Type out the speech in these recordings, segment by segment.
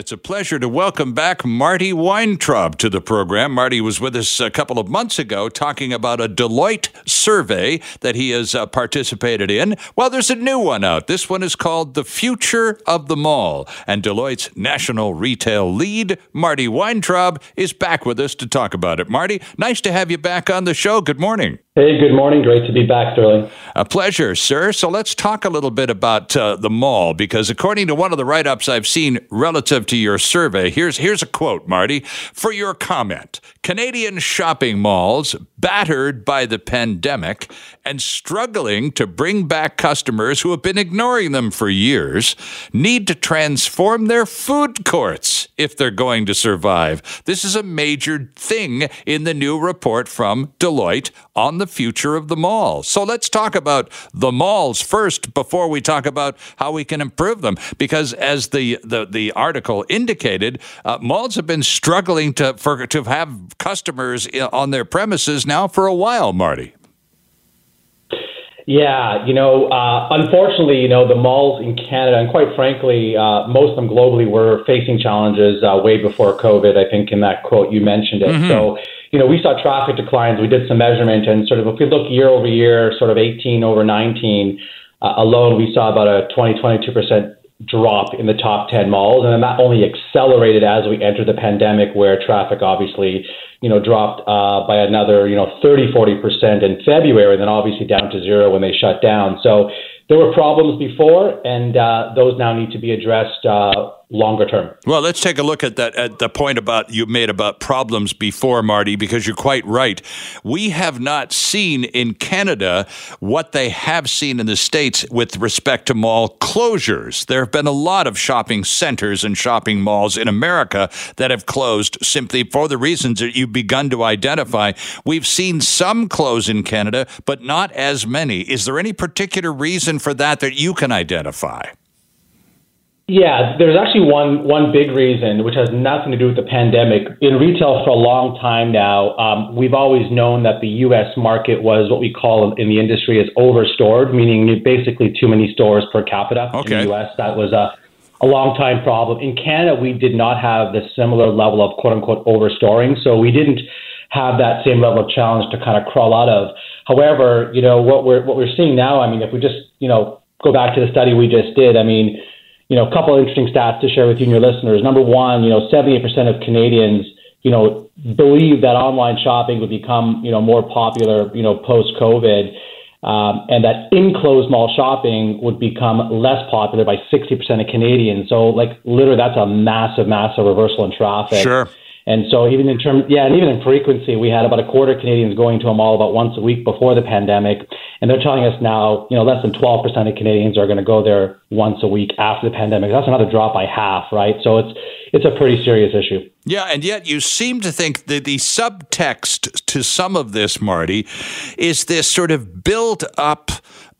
It's a pleasure to welcome back Marty Weintraub to the program. Marty was with us a couple of months ago talking about a Deloitte survey that he has uh, participated in. Well, there's a new one out. This one is called The Future of the Mall. And Deloitte's national retail lead, Marty Weintraub, is back with us to talk about it. Marty, nice to have you back on the show. Good morning. Hey, good morning. Great to be back, Sterling. A pleasure, sir. So let's talk a little bit about uh, the mall because according to one of the write-ups I've seen relative to your survey, here's here's a quote, Marty, for your comment. Canadian shopping malls battered by the pandemic and struggling to bring back customers who have been ignoring them for years need to transform their food courts if they're going to survive. This is a major thing in the new report from Deloitte on the future of the mall. So let's talk about the malls first before we talk about how we can improve them. Because as the, the, the article indicated, uh, malls have been struggling to, for, to have customers on their premises now for a while, Marty. Yeah, you know, uh, unfortunately, you know, the malls in Canada, and quite frankly, uh, most of them globally were facing challenges uh, way before COVID. I think in that quote you mentioned it. Mm-hmm. So, you know, we saw traffic declines. We did some measurement, and sort of if we look year over year, sort of 18 over 19 uh, alone, we saw about a 20, 22 percent drop in the top 10 malls, and then that only accelerated as we entered the pandemic, where traffic obviously you know, dropped uh, by another, you know, 30, 40% in February, and then obviously down to zero when they shut down. So there were problems before, and uh, those now need to be addressed uh, longer term. Well, let's take a look at that at the point about you made about problems before, Marty, because you're quite right. We have not seen in Canada what they have seen in the states with respect to mall closures. There have been a lot of shopping centers and shopping malls in America that have closed simply for the reasons that you've begun to identify. We've seen some close in Canada, but not as many. Is there any particular reason for that that you can identify? Yeah, there's actually one one big reason, which has nothing to do with the pandemic. In retail for a long time now, um, we've always known that the U.S. market was what we call in the industry as overstored, meaning basically too many stores per capita okay. in the U.S. That was a a long time problem. In Canada, we did not have the similar level of quote unquote overstoring, so we didn't have that same level of challenge to kind of crawl out of. However, you know what we're what we're seeing now. I mean, if we just you know go back to the study we just did, I mean you know, a couple of interesting stats to share with you and your listeners. Number one, you know, 78% of Canadians, you know, believe that online shopping would become, you know, more popular, you know, post COVID. Um, and that enclosed mall shopping would become less popular by 60% of Canadians. So, like, literally, that's a massive, massive reversal in traffic. Sure. And so even in terms, yeah, and even in frequency, we had about a quarter of Canadians going to a mall about once a week before the pandemic, and they're telling us now, you know, less than 12% of Canadians are going to go there once a week after the pandemic. That's another drop by half, right? So it's it's a pretty serious issue. Yeah, and yet you seem to think that the subtext to some of this, Marty, is this sort of built up,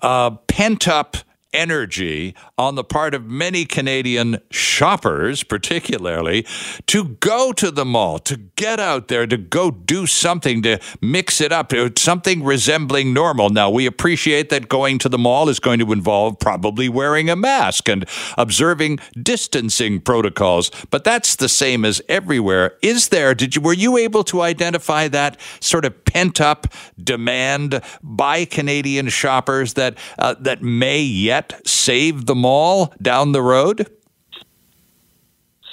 uh, pent up energy on the part of many Canadian shoppers, particularly, to go to the mall, to get out there, to go do something, to mix it up, something resembling normal. Now, we appreciate that going to the mall is going to involve probably wearing a mask and observing distancing protocols, but that's the same as everywhere. Is there, did you, were you able to identify that sort of pent up demand by Canadian shoppers that, uh, that may yet save the mall down the road?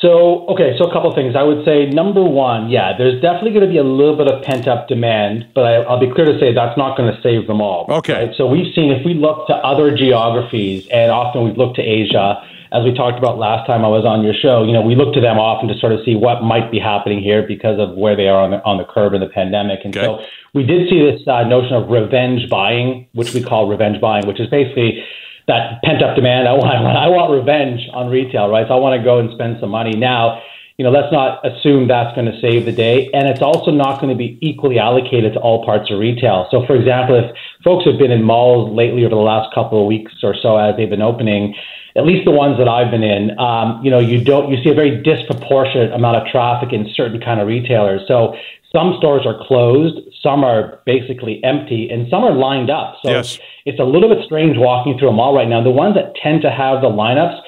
So, okay, so a couple things. I would say number one, yeah, there's definitely going to be a little bit of pent up demand, but I, will be clear to say that's not going to save them all. Okay. Right? So, we've seen if we look to other geographies, and often we've looked to Asia, as we talked about last time I was on your show, you know, we look to them often to sort of see what might be happening here because of where they are on the, on the curve in the pandemic. And okay. so we did see this uh, notion of revenge buying, which we call revenge buying, which is basically that pent up demand. I want, I want revenge on retail, right? So I want to go and spend some money now. You know, let's not assume that's going to save the day, and it's also not going to be equally allocated to all parts of retail. So, for example, if folks have been in malls lately over the last couple of weeks or so as they've been opening, at least the ones that I've been in, um, you know, you don't you see a very disproportionate amount of traffic in certain kind of retailers. So some stores are closed, some are basically empty, and some are lined up. So yes. it's a little bit strange walking through a mall right now. The ones that tend to have the lineups,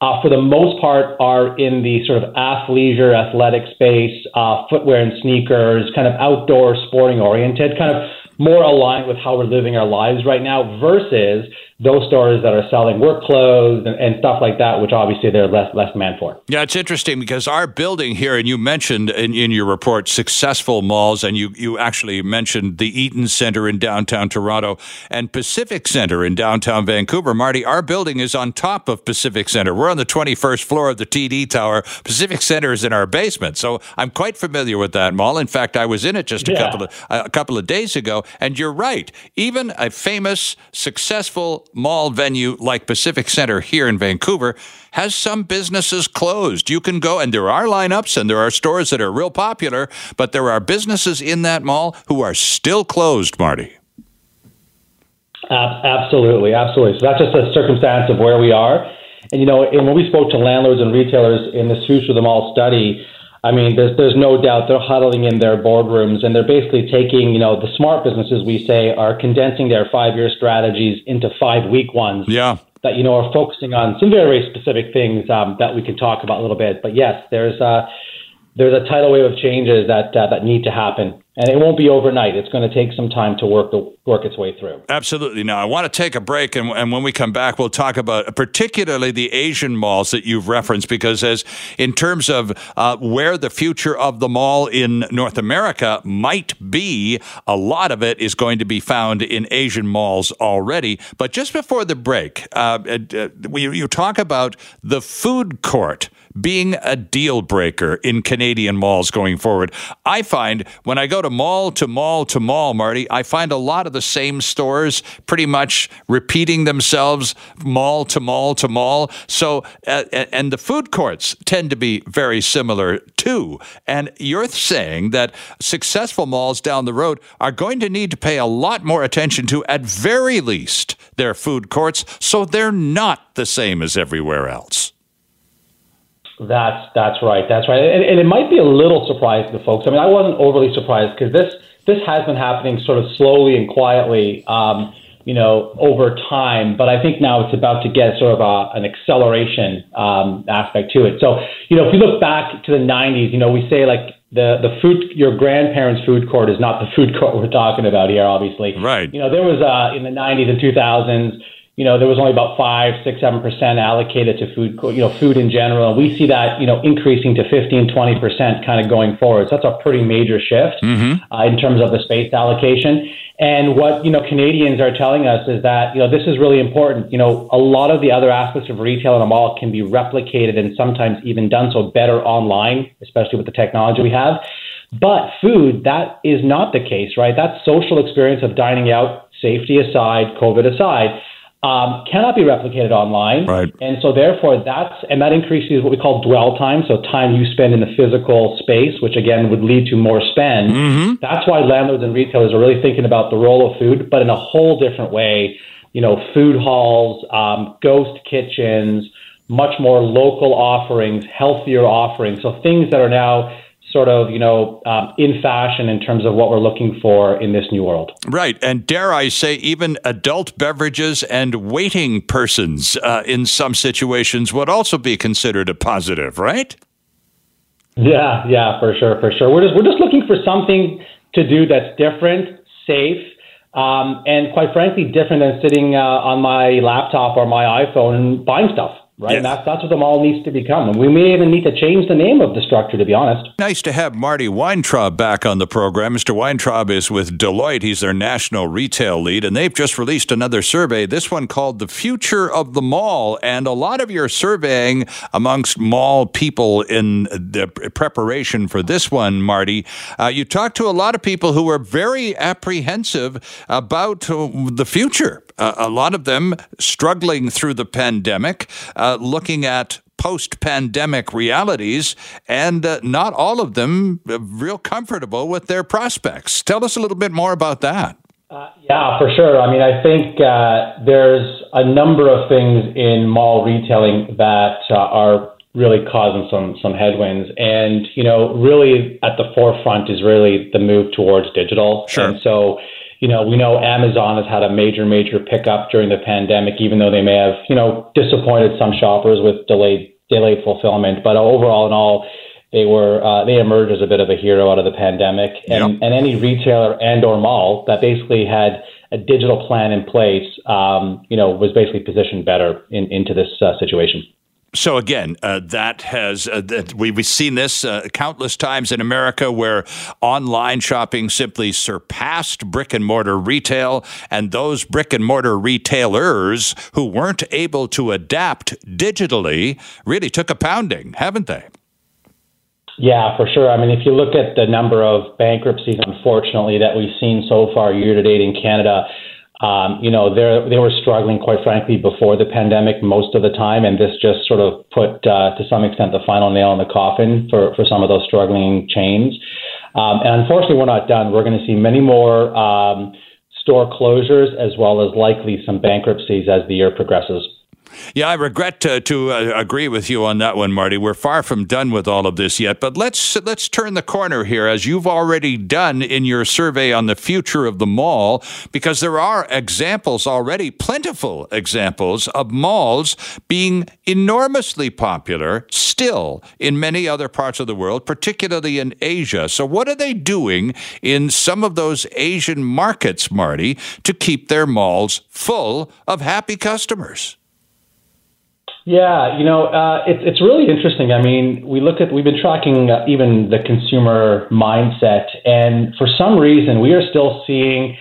uh, for the most part, are in the sort of athleisure, athletic space, uh, footwear and sneakers, kind of outdoor, sporting oriented, kind of more aligned with how we're living our lives right now versus those stores that are selling work clothes and, and, stuff like that, which obviously they're less less demand for. Yeah, it's interesting because our building here, and you mentioned in, in your report successful malls, and you you actually mentioned the Eaton Center in downtown Toronto and Pacific Center in downtown Vancouver. Marty, our building is on top of Pacific Center. We're on the 21st floor of the TD Tower. Pacific Center is in our basement, so I'm quite familiar with that mall. In fact, I was in it just a yeah. couple of a couple of days ago, and you're right. Even a famous, successful mall venue like Pacific Center here in Vancouver has some businesses closed. You can go, and there are lineups and there are stores that are real popular, but there are businesses in that mall who are still closed, Marty. absolutely, absolutely. So that's just a circumstance of where we are. And, you know, and when we spoke to landlords and retailers in this Future of the Mall study, I mean, there's there's no doubt they're huddling in their boardrooms and they're basically taking, you know, the smart businesses we say are condensing their five year strategies into five week ones. Yeah. That you know are focusing on some very, very specific things um, that we can talk about a little bit. But yes, there's uh, there's a tidal wave of changes that uh, that need to happen and it won't be overnight. It's going to take some time to work the, work its way through. Absolutely. Now, I want to take a break, and, and when we come back, we'll talk about particularly the Asian malls that you've referenced, because as in terms of uh, where the future of the mall in North America might be, a lot of it is going to be found in Asian malls already. But just before the break, uh, uh, you, you talk about the food court being a deal breaker in Canadian malls going forward. I find when I go to mall to mall to mall, Marty, I find a lot of the same stores pretty much repeating themselves mall to mall to mall. So, uh, and the food courts tend to be very similar too. And you're saying that successful malls down the road are going to need to pay a lot more attention to, at very least, their food courts so they're not the same as everywhere else. That's that's right. That's right. And, and it might be a little surprising to folks. I mean, I wasn't overly surprised because this this has been happening sort of slowly and quietly, um, you know, over time. But I think now it's about to get sort of a, an acceleration um, aspect to it. So, you know, if you look back to the '90s, you know, we say like the the food your grandparents' food court is not the food court we're talking about here. Obviously, right. You know, there was uh, in the '90s and 2000s you know, there was only about five, six, seven percent allocated to food, you know, food in general. And we see that, you know, increasing to 15, 20 percent kind of going forward. So that's a pretty major shift mm-hmm. uh, in terms of the space allocation. And what, you know, Canadians are telling us is that, you know, this is really important. You know, a lot of the other aspects of retail in a mall can be replicated and sometimes even done so better online, especially with the technology we have. But food, that is not the case, right? That social experience of dining out, safety aside, COVID aside, um, cannot be replicated online. Right. And so therefore that's and that increases what we call dwell time, so time you spend in the physical space, which again would lead to more spend. Mm-hmm. That's why landlords and retailers are really thinking about the role of food, but in a whole different way. You know, food halls, um, ghost kitchens, much more local offerings, healthier offerings. So things that are now sort of, you know, um, in fashion in terms of what we're looking for in this new world. Right. And dare I say, even adult beverages and waiting persons uh, in some situations would also be considered a positive, right? Yeah, yeah, for sure, for sure. We're just, we're just looking for something to do that's different, safe, um, and quite frankly, different than sitting uh, on my laptop or my iPhone and buying stuff right? Yes. And that's, that's what the mall needs to become. And we may even need to change the name of the structure, to be honest. Nice to have Marty Weintraub back on the program. Mr. Weintraub is with Deloitte. He's their national retail lead, and they've just released another survey, this one called The Future of the Mall. And a lot of your surveying amongst mall people in the preparation for this one, Marty, uh, you talked to a lot of people who were very apprehensive about the future uh, a lot of them struggling through the pandemic, uh, looking at post pandemic realities, and uh, not all of them real comfortable with their prospects. Tell us a little bit more about that. Uh, yeah, for sure. I mean, I think uh, there's a number of things in mall retailing that uh, are really causing some some headwinds. And you know, really at the forefront is really the move towards digital. Sure. And so you know, we know Amazon has had a major, major pickup during the pandemic, even though they may have, you know, disappointed some shoppers with delayed delayed fulfillment. But overall, in all, they were uh, they emerged as a bit of a hero out of the pandemic, and, yep. and any retailer and or mall that basically had a digital plan in place, um, you know, was basically positioned better in, into this uh, situation. So again, uh, that has uh, that we've seen this uh, countless times in America, where online shopping simply surpassed brick and mortar retail, and those brick and mortar retailers who weren't able to adapt digitally really took a pounding, haven't they? Yeah, for sure. I mean, if you look at the number of bankruptcies, unfortunately, that we've seen so far year to date in Canada, um, you know, they they were struggling, quite frankly, before the pandemic most of the time, and this just sort of put, uh, to some extent, the final nail in the coffin for, for some of those struggling chains. Um, and unfortunately, we're not done. We're going to see many more um, store closures as well as likely some bankruptcies as the year progresses. Yeah, I regret to, to uh, agree with you on that one, Marty. We're far from done with all of this yet, but let's let's turn the corner here, as you've already done in your survey on the future of the mall, because there are examples already, plentiful examples of malls being enormously popular still in many other parts of the world, particularly in Asia. So, what are they doing in some of those Asian markets, Marty, to keep their malls full of happy customers? Yeah, you know, uh, it's it's really interesting. I mean, we look at we've been tracking uh, even the consumer mindset, and for some reason, we are still seeing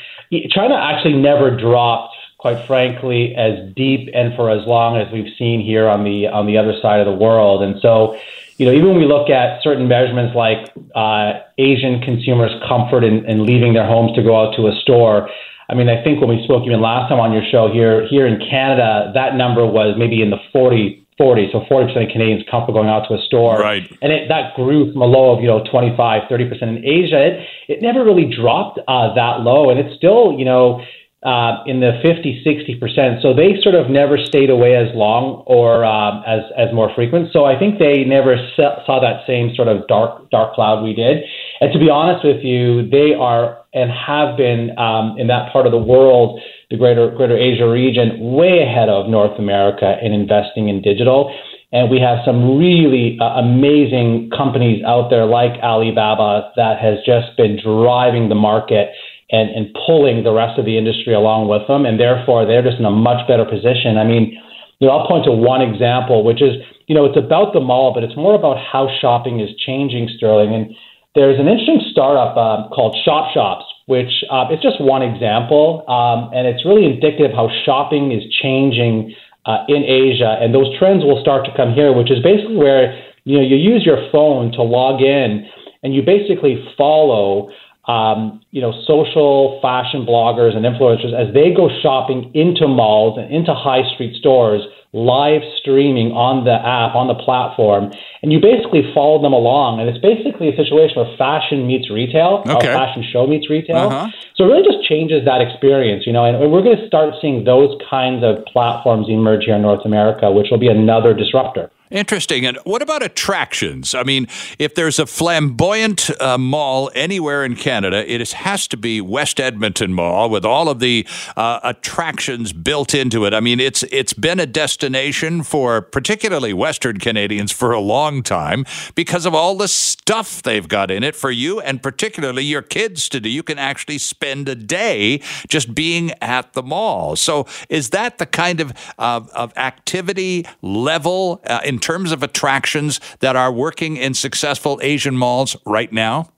China actually never dropped, quite frankly, as deep and for as long as we've seen here on the on the other side of the world. And so, you know, even when we look at certain measurements like uh, Asian consumers' comfort in, in leaving their homes to go out to a store. I mean, I think when we spoke even last time on your show here here in Canada, that number was maybe in the 40, 40. So 40% of Canadians comfortable going out to a store. Right. And it, that grew from a low of, you know, 25, 30% in Asia. It, it never really dropped uh, that low. And it's still, you know, uh, in the 50, 60%. So they sort of never stayed away as long or um, as, as more frequent. So I think they never saw that same sort of dark, dark cloud we did. And to be honest with you, they are and have been um, in that part of the world, the greater, greater Asia region, way ahead of North America in investing in digital. And we have some really uh, amazing companies out there like Alibaba that has just been driving the market and, and pulling the rest of the industry along with them. And therefore, they're just in a much better position. I mean, you know, I'll point to one example, which is, you know, it's about the mall, but it's more about how shopping is changing, Sterling. And there's an interesting startup uh, called ShopShops, which uh, it's just one example, um, and it's really indicative how shopping is changing uh, in Asia, and those trends will start to come here, which is basically where you know you use your phone to log in, and you basically follow um, you know, social fashion bloggers and influencers as they go shopping into malls and into high street stores, live streaming on the app, on the platform, and you basically follow them along. And it's basically a situation where fashion meets retail, okay. or fashion show meets retail. Uh-huh. So it really just changes that experience, you know, and we're going to start seeing those kinds of platforms emerge here in North America, which will be another disruptor. Interesting. And what about attractions? I mean, if there's a flamboyant uh, mall anywhere in Canada, it is, has to be West Edmonton Mall with all of the uh, attractions built into it. I mean, it's it's been a destination for particularly Western Canadians for a long time because of all the stuff they've got in it for you and particularly your kids to do. You can actually spend a day just being at the mall. So, is that the kind of of activity level uh, in terms of attractions that are working in successful Asian malls right now?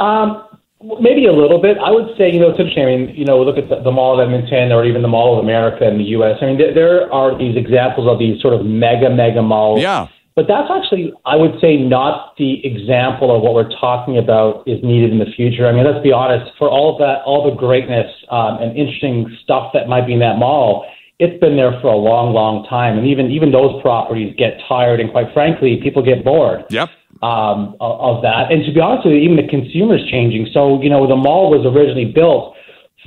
Um, maybe a little bit. I would say, you know, it's interesting. I mean, you know, look at the, the Mall of Edmonton or even the Mall of America in the U.S. I mean, there, there are these examples of these sort of mega, mega malls. Yeah. But that's actually, I would say, not the example of what we're talking about is needed in the future. I mean, let's be honest. For all of that, all the greatness um, and interesting stuff that might be in that mall, it's been there for a long, long time, and even even those properties get tired, and quite frankly, people get bored. Yep. Um, of, of that, and to be honest with you, even the consumer's changing. So you know, the mall was originally built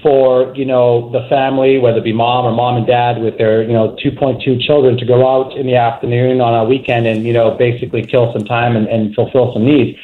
for you know the family, whether it be mom or mom and dad with their you know 2.2 children, to go out in the afternoon on a weekend and you know basically kill some time and, and fulfill some needs.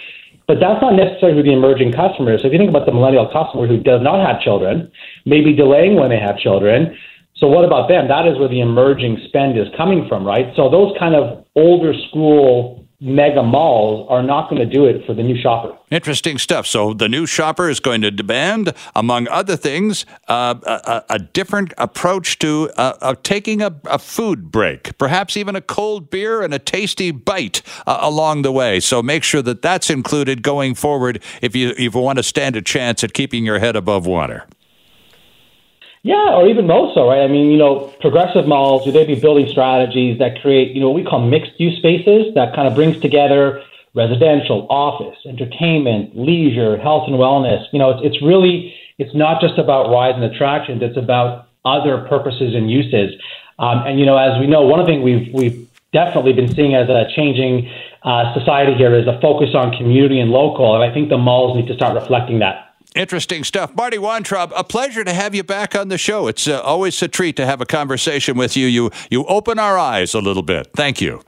But that's not necessarily the emerging customers. So if you think about the millennial customer who does not have children, maybe delaying when they have children, so what about them? That is where the emerging spend is coming from, right? So those kind of older school mega malls are not going to do it for the new shopper. Interesting stuff. So the new shopper is going to demand, among other things, uh, a, a, different approach to uh, taking a, a, food break, perhaps even a cold beer and a tasty bite uh, along the way. So make sure that that's included going forward if you, if you want to stand a chance at keeping your head above water. Yeah, or even more so, right? I mean, you know, progressive malls, do they be building strategies that create, you know, what we call mixed use spaces that kind of brings together residential, office, entertainment, leisure, health and wellness. You know, it's, it's really, it's not just about rides and attractions, it's about other purposes and uses. Um, and, you know, as we know, one of the things we've, we've definitely been seeing as a changing uh, society here is a focus on community and local. And I think the malls need to start reflecting that. Interesting stuff. Marty Weintraub, a pleasure to have you back on the show. It's uh, always a treat to have a conversation with you. You you open our eyes a little bit. Thank you.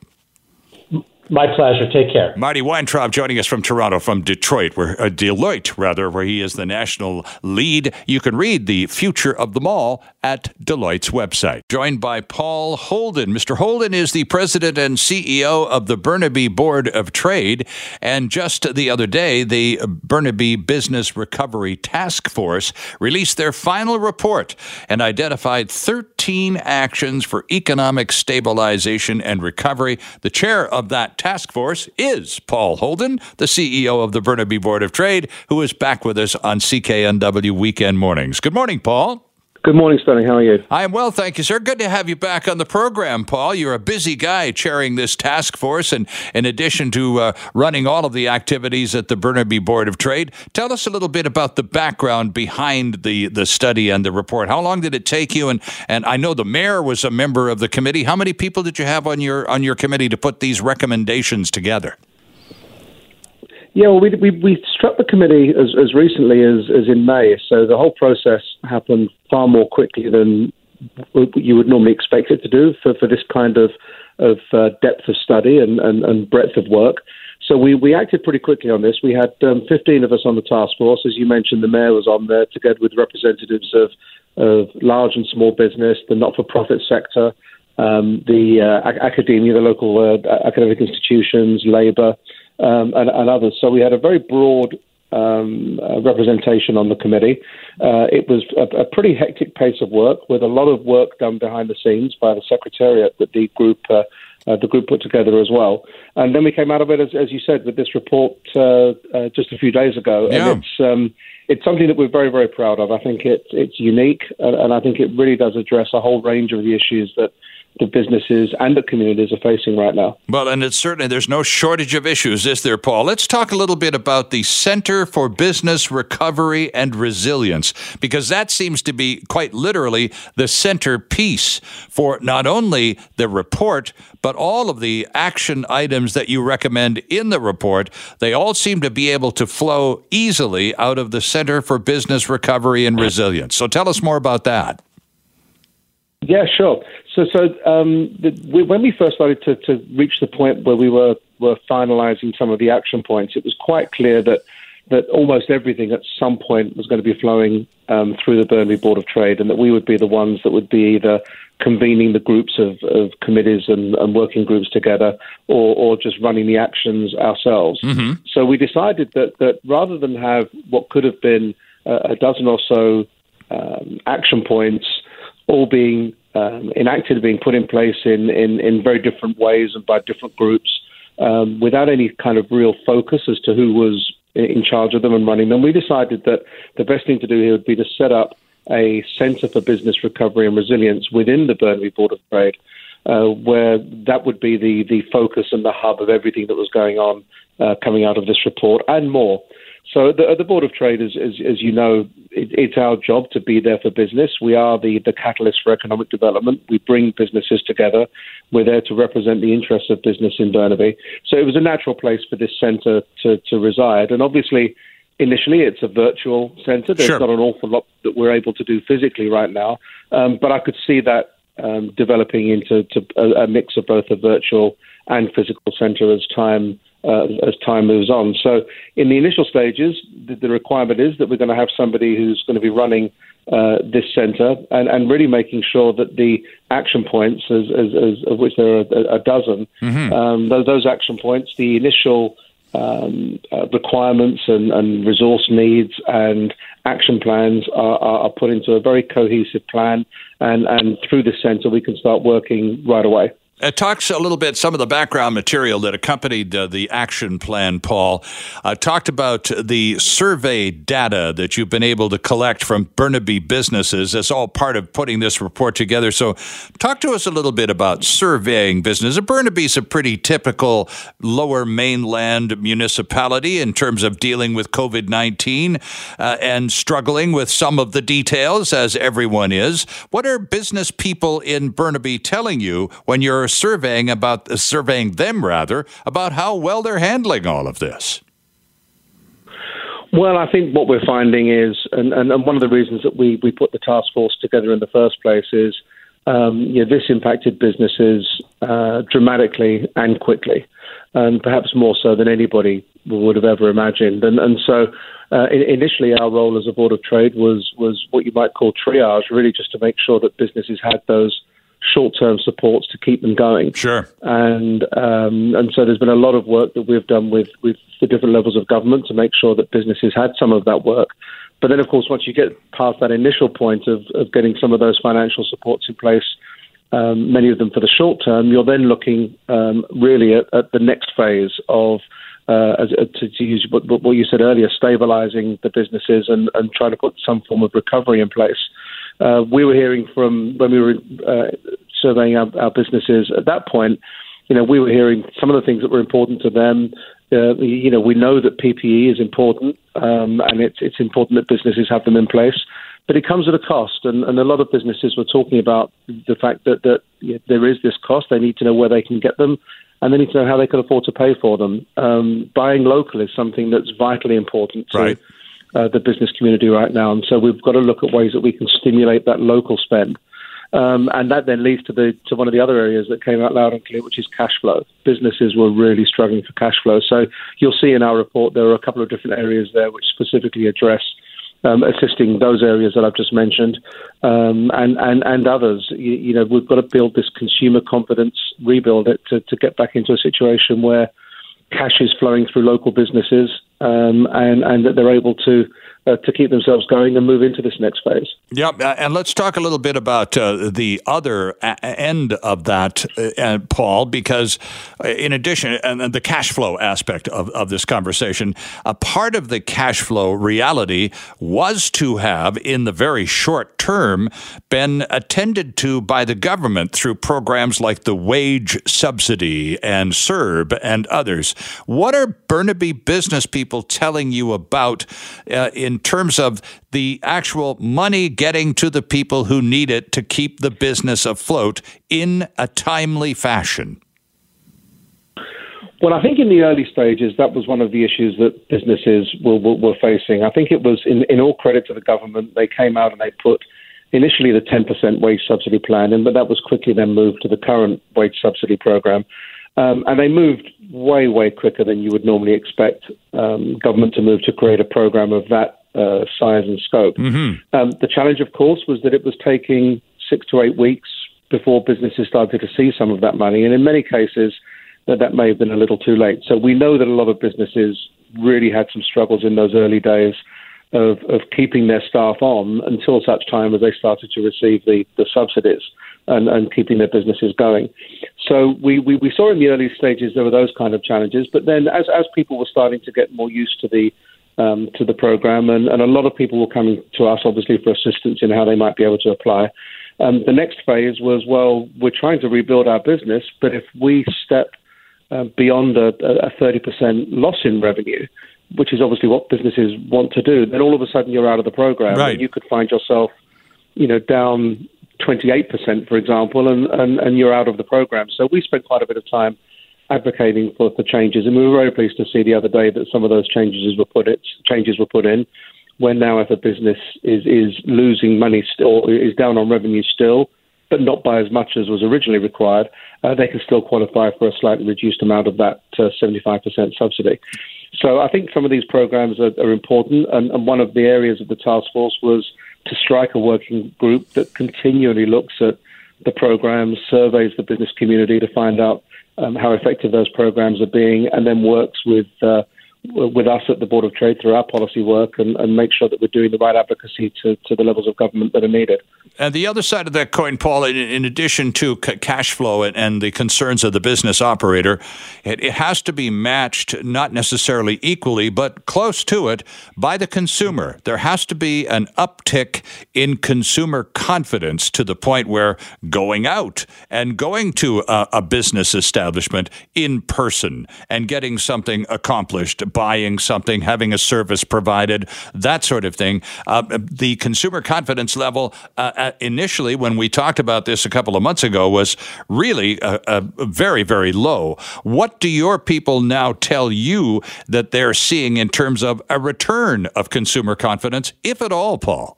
My pleasure. Take care. Marty Weintraub joining us from Toronto, from Detroit, where uh, Deloitte, rather, where he is the national lead. You can read the future of the mall at Deloitte's website. Joined by Paul Holden. Mr. Holden is the president and CEO of the Burnaby Board of Trade. And just the other day, the Burnaby Business Recovery Task Force released their final report and identified 13 actions for economic stabilization and recovery. The chair of that task force is Paul Holden, the CEO of the Burnaby Board of Trade, who is back with us on CKNW Weekend Mornings. Good morning, Paul. Good morning, Sterling. How are you? I am well, thank you, sir. Good to have you back on the program, Paul. You're a busy guy chairing this task force, and in addition to uh, running all of the activities at the Burnaby Board of Trade, tell us a little bit about the background behind the, the study and the report. How long did it take you? And and I know the mayor was a member of the committee. How many people did you have on your on your committee to put these recommendations together? Yeah, well, we, we, we struck the committee as, as recently as, as in May, so the whole process happened far more quickly than you would normally expect it to do for, for this kind of, of uh, depth of study and, and, and breadth of work. So we, we acted pretty quickly on this. We had um, 15 of us on the task force. As you mentioned, the mayor was on there together with representatives of, of large and small business, the not for profit sector, um, the uh, academia, the local uh, academic institutions, labour um, and, and, others. So we had a very broad um, uh, representation on the committee. Uh, it was a, a, pretty hectic pace of work with a lot of work done behind the scenes by the secretariat that the group. Uh, uh the group put together as well, and then we came out of it, as, as you said, with this report uh, uh, just a few days ago, yeah. and it's um, it's something that we're very very proud of. I think it, it's unique, and, and I think it really does address a whole range of the issues that the businesses and the communities are facing right now. Well, and it's certainly there's no shortage of issues, is there, Paul? Let's talk a little bit about the Center for Business Recovery and Resilience, because that seems to be quite literally the centerpiece for not only the report, but all of the action items that you recommend in the report. They all seem to be able to flow easily out of the Center for Business Recovery and Resilience. So tell us more about that. Yeah, sure. So, so um, the, we, when we first started to, to reach the point where we were were finalising some of the action points, it was quite clear that that almost everything at some point was going to be flowing um, through the Burnaby Board of Trade, and that we would be the ones that would be either convening the groups of, of committees and, and, working groups together, or, or just running the actions ourselves. Mm-hmm. So we decided that that rather than have what could have been a, a dozen or so um, action points all being um, enacted, being put in place in, in, in very different ways and by different groups, um, without any kind of real focus as to who was in charge of them and running them. We decided that the best thing to do here would be to set up a Centre for Business Recovery and Resilience within the Burnaby Board of Trade, uh, where that would be the, the focus and the hub of everything that was going on uh, coming out of this report and more. So the, the Board of Trade, as, as, as you know, it, it's our job to be there for business. We are the, the catalyst for economic development. We bring businesses together. We're there to represent the interests of business in Burnaby. So it was a natural place for this centre to, to reside. And obviously, initially, it's a virtual centre. There's sure. not an awful lot that we're able to do physically right now. Um, but I could see that um, developing into a, a, mix of both a virtual and physical centre as time uh, as time moves on. So, in the initial stages, the, the requirement is that we're going to have somebody who's going to be running uh, this centre and, and really making sure that the action points, as, as, as of which there are a, a dozen, mm-hmm. um, those, those, action points, the initial um, uh, requirements and, and, resource needs and action plans are, are, are, put into a very cohesive plan, and, and through this centre we can start working right away. It talks a little bit, some of the background material that accompanied uh, the action plan, Paul, uh, talked about the survey data that you've been able to collect from Burnaby businesses as all part of putting this report together. So, talk to us a little bit about surveying business. Burnaby's a pretty typical lower mainland municipality in terms of dealing with COVID 19 uh, and struggling with some of the details, as everyone is. What are business people in Burnaby telling you when you're surveying about uh, surveying them rather about how well they're handling all of this. Well, I think what we're finding is, and, and, and one of the reasons that we, we put the task force together in the first place is, um, you know, this impacted businesses uh, dramatically and quickly, and perhaps more so than anybody would have ever imagined. And, and so, uh, initially, our role as a board of trade was was what you might call triage, really just to make sure that businesses had those short-term supports to keep them going. Sure. And um, and so there's been a lot of work that we've done with with the different levels of government to make sure that businesses had some of that work. But then, of course, once you get past that initial point of, of getting some of those financial supports in place, um, many of them for the short term, you're then looking um, really at, at, the next phase of. Uh, as, uh, to, to, use what, what, you said earlier, stabilizing the businesses and, and trying to put some form of recovery in place. Uh, we were hearing from when we were uh, surveying our, our, businesses at that point. You know, we were hearing some of the things that were important to them. Uh, you know, we know that PPE is important, um, and it's it's important that businesses have them in place. But it comes at a cost, and, and a lot of businesses were talking about the fact that that there is this cost. They need to know where they can get them, and they need to know how they can afford to pay for them. Um, buying local is something that's vitally important to right uh, the business community right now. And so we've got to look at ways that we can stimulate that local spend. Um, and that then leads to the to one of the other areas that came out loud and clear, which is cash flow. Businesses were really struggling for cash flow. So you'll see in our report there are a couple of different areas there which specifically address um, assisting those areas that I've just mentioned, um, and, and, and others. You, you, know, we've got to build this consumer confidence, rebuild it to, to get back into a situation where cash is flowing through local businesses um, and, and that they're able to uh, to keep themselves going and move into this next phase. Yeah, uh, and let's talk a little bit about uh, the other a- end of that, uh, Paul, because uh, in addition, and the cash flow aspect of, of this conversation, a part of the cash flow reality was to have, in the very short term, been attended to by the government through programs like the wage subsidy and CERB and others. What are Burnaby business people telling you about uh, in in terms of the actual money getting to the people who need it to keep the business afloat in a timely fashion? Well, I think in the early stages, that was one of the issues that businesses were, were, were facing. I think it was, in, in all credit to the government, they came out and they put initially the 10% wage subsidy plan in, but that was quickly then moved to the current wage subsidy program. Um, and they moved way, way quicker than you would normally expect um, government to move to create a program of that uh, size and scope. Mm-hmm. Um, the challenge, of course, was that it was taking six to eight weeks before businesses started to see some of that money, and in many cases, that that may have been a little too late. So we know that a lot of businesses really had some struggles in those early days of, of keeping their staff on until such time as they started to receive the, the subsidies and, and keeping their businesses going. So we, we, we saw in the early stages there were those kind of challenges, but then as, as people were starting to get more used to the um, to the program, and, and a lot of people were coming to us, obviously, for assistance in how they might be able to apply. Um, the next phase was, well, we're trying to rebuild our business, but if we step uh, beyond a, a 30% loss in revenue, which is obviously what businesses want to do, then all of a sudden you're out of the program, right. and you could find yourself, you know, down 28%, for example, and, and, and you're out of the program. So we spent quite a bit of time advocating for, for changes. And we were very pleased to see the other day that some of those changes were put it, changes were put in. When now, if a business is is losing money still, is down on revenue still, but not by as much as was originally required, uh, they can still qualify for a slightly reduced amount of that uh, 75% subsidy. So I think some of these programs are, are important, and, and, one of the areas of the task force was to strike a working group that continually looks at the programs, surveys the business community to find out um, how effective those programs are being, and then works with uh, with us at the Board of Trade through our policy work and, and make sure that we're doing the right advocacy to, to the levels of government that are needed. And the other side of that coin, Paul, in, in addition to c- cash flow and, and, the concerns of the business operator, it, it, has to be matched not necessarily equally, but close to it by the consumer. There has to be an uptick in consumer confidence to the point where going out and going to a, a business establishment in person and getting something accomplished buying something, having a service provided, that sort of thing. Uh, the consumer confidence level uh, initially, when we talked about this a couple of months ago, was really uh, uh, very, very low. What do your people now tell you that they're seeing in terms of a return of consumer confidence, if at all, Paul?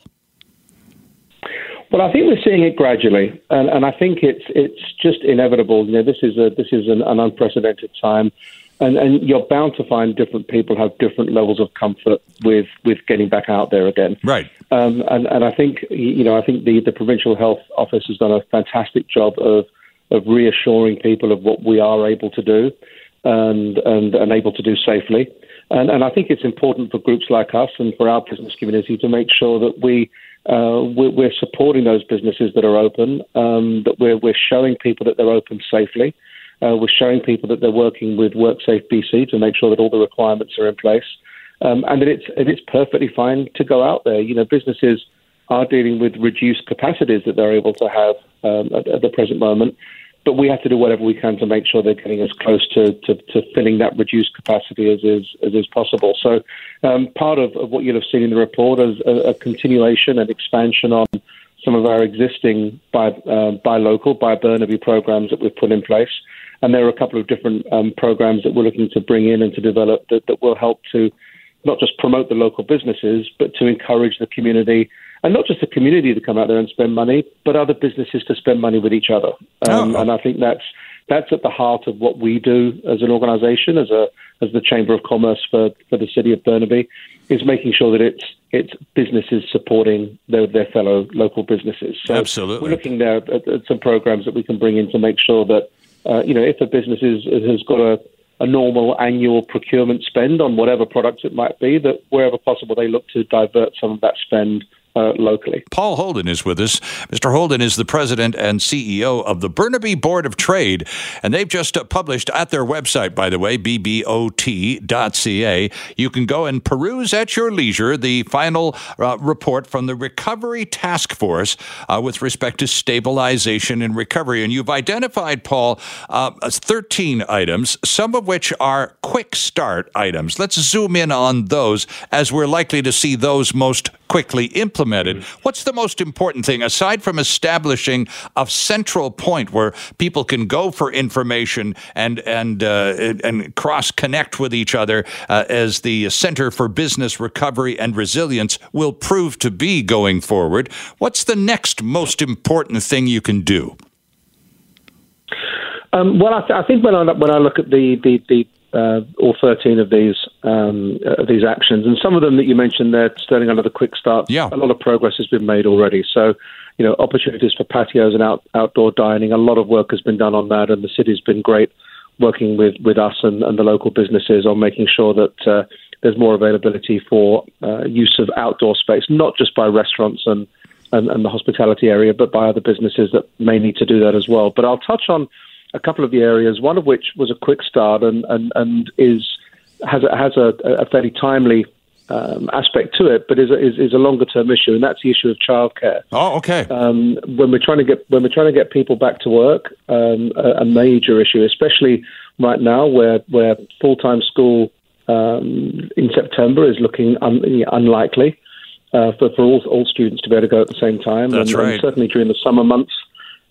Well, I think we're seeing it gradually, and, and I think it's it's just inevitable. You know, this is a this is an, an unprecedented time and, and you're bound to find different people have different levels of comfort with, with getting back out there again. Right. Um, and, and I think you know I think the, the provincial health office has done a fantastic job of of reassuring people of what we are able to do and and, and able to do safely. And, and I think it's important for groups like us and for our business community to make sure that we uh, we're, we're, supporting those businesses that are open, um, that we're, we're showing people that they're open safely, uh, we're showing people that they're working with WorkSafe BC to make sure that all the requirements are in place, um, and that it's it's perfectly fine to go out there. You know, businesses are dealing with reduced capacities that they're able to have um, at, at, the present moment, but we have to do whatever we can to make sure they're getting as close to, to, to filling that reduced capacity as is as is possible. So, um, part of, of, what you'll have seen in the report is a, a continuation and expansion on some of our existing buy, uh, buy local, buy Burnaby programs that we've put in place. And there are a couple of different um, programs that we're looking to bring in and to develop that, that will help to not just promote the local businesses, but to encourage the community and not just the community to come out there and spend money, but other businesses to spend money with each other. Um, oh. And I think that's that's at the heart of what we do as an organisation, as a as the Chamber of Commerce for, for the city of Burnaby, is making sure that it's it's businesses supporting their, their fellow local businesses. So Absolutely, we're looking there at, at some programs that we can bring in to make sure that uh, you know, if a business is, has got a, a normal annual procurement spend on whatever products it might be, that wherever possible they look to divert some of that spend uh, locally. Paul Holden is with us. Mr. Holden is the president and CEO of the Burnaby Board of Trade, and they've just uh, published at their website, by the way, bbot.ca. You can go and peruse at your leisure the final uh, report from the Recovery Task Force uh, with respect to stabilization and recovery. And you've identified, Paul, uh, 13 items, some of which are quick start items. Let's zoom in on those as we're likely to see those most quickly implemented. Mm-hmm. What's the most important thing, aside from establishing a central point where people can go for information and and uh, and cross connect with each other, uh, as the Center for Business Recovery and Resilience will prove to be going forward? What's the next most important thing you can do? Um, well, I, th- I, think when I when I look at the the, the uh, all 13 of these um, uh, these actions, and some of them that you mentioned there, Sterling under the quick start. Yeah. a lot of progress has been made already. So, you know, opportunities for patios and out, outdoor dining. A lot of work has been done on that, and the city's been great working with with us and, and the local businesses on making sure that. Uh, there's more availability for uh, use of outdoor space, not just by restaurants and, and, and the hospitality area, but by other businesses that may need to do that as well. But I'll touch on a couple of the areas, one of which was a quick start and, and, and is has a, has a, a fairly timely um, aspect to it, but is a, is, is a longer term issue, and that's the issue of childcare. Oh, okay. Um, when we're trying to get when we're trying to get people back to work, um, a, a, major issue, especially right now, where where full time school um, in September is looking un, unlikely uh, for for all all students to be able to go at the same time. That's and, right. And certainly during the summer months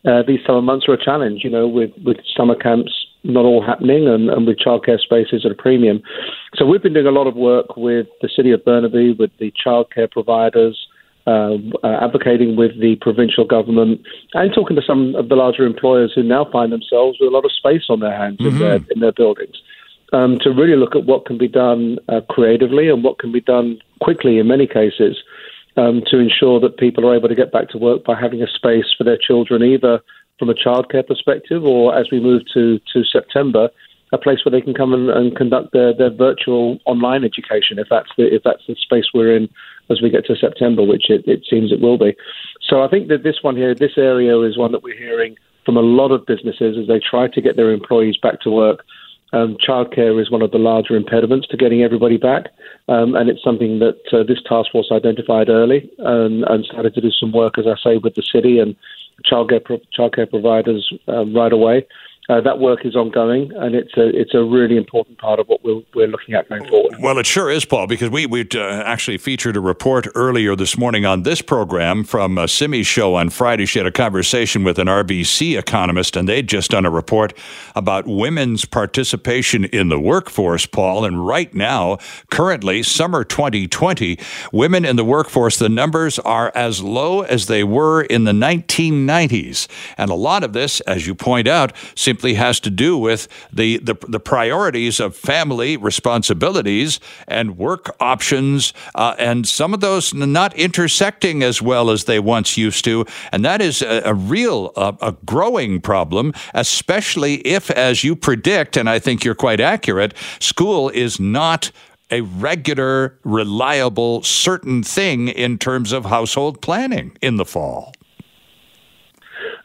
uh, these summer months are a challenge, you know, with, with summer camps not all happening and, and with childcare spaces at a premium. So we've been doing a lot of work with the City of Burnaby, with the childcare providers, uh, uh, advocating with the provincial government, and talking to some of the larger employers who now find themselves with a lot of space on their hands mm-hmm. in, their, in their buildings. Um, to really look at what can be done uh, creatively and what can be done quickly in many cases um, to ensure that people are able to get back to work by having a space for their children, either from a childcare perspective or as we move to, to September, a place where they can come and, and conduct their, their virtual online education if that's the if that's the space we're in as we get to September, which it, it seems it will be. So I think that this one here, this area is one that we're hearing from a lot of businesses as they try to get their employees back to work. Um, childcare is one of the larger impediments to getting everybody back, um, and it's something that uh, this task force identified early and, and, started to do some work, as I say, with the city and childcare pro- childcare providers um, right away. Uh, that work is ongoing, and it's a it's a really important part of what we're, we're looking at going forward. Well, it sure is, Paul, because we we uh, actually featured a report earlier this morning on this program from uh, Simi's show on Friday. She had a conversation with an RBC economist, and they'd just done a report about women's participation in the workforce, Paul. And right now, currently, summer 2020, women in the workforce, the numbers are as low as they were in the 1990s, and a lot of this, as you point out, simply simply has to do with the, the, the priorities of family responsibilities and work options, uh, and some of those not intersecting as well as they once used to. And that is a, a real, uh, a growing problem, especially if, as you predict, and I think you're quite accurate, school is not a regular, reliable, certain thing in terms of household planning in the fall.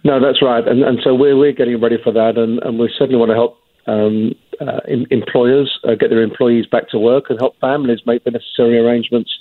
No, that's right, and and so we're we're getting ready for that, and, and we certainly want to help um, uh, in, employers uh, get their employees back to work and help families make the necessary arrangements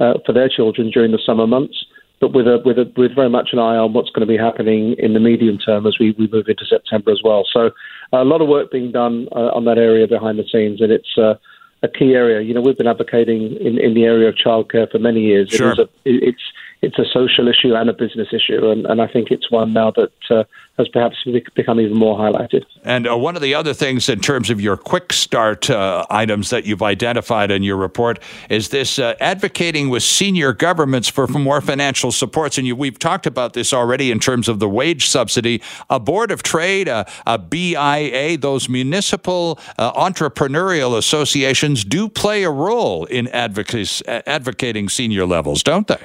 uh, for their children during the summer months, but with a with a with very much an eye on what's going to be happening in the medium term as we, we move into September as well. So a lot of work being done uh, on that area behind the scenes, and it's uh, a key area. You know, we've been advocating in, in the area of childcare for many years. Sure. It a, it's it's a social issue and a business issue, and, and I think it's one now that uh, has perhaps become even more highlighted. And uh, one of the other things in terms of your quick start uh, items that you've identified in your report is this uh, advocating with senior governments for, more financial supports. And you, we've talked about this already in terms of the wage subsidy, a board of trade, a, a BIA, those municipal uh, entrepreneurial associations do play a role in advocating senior levels, don't they?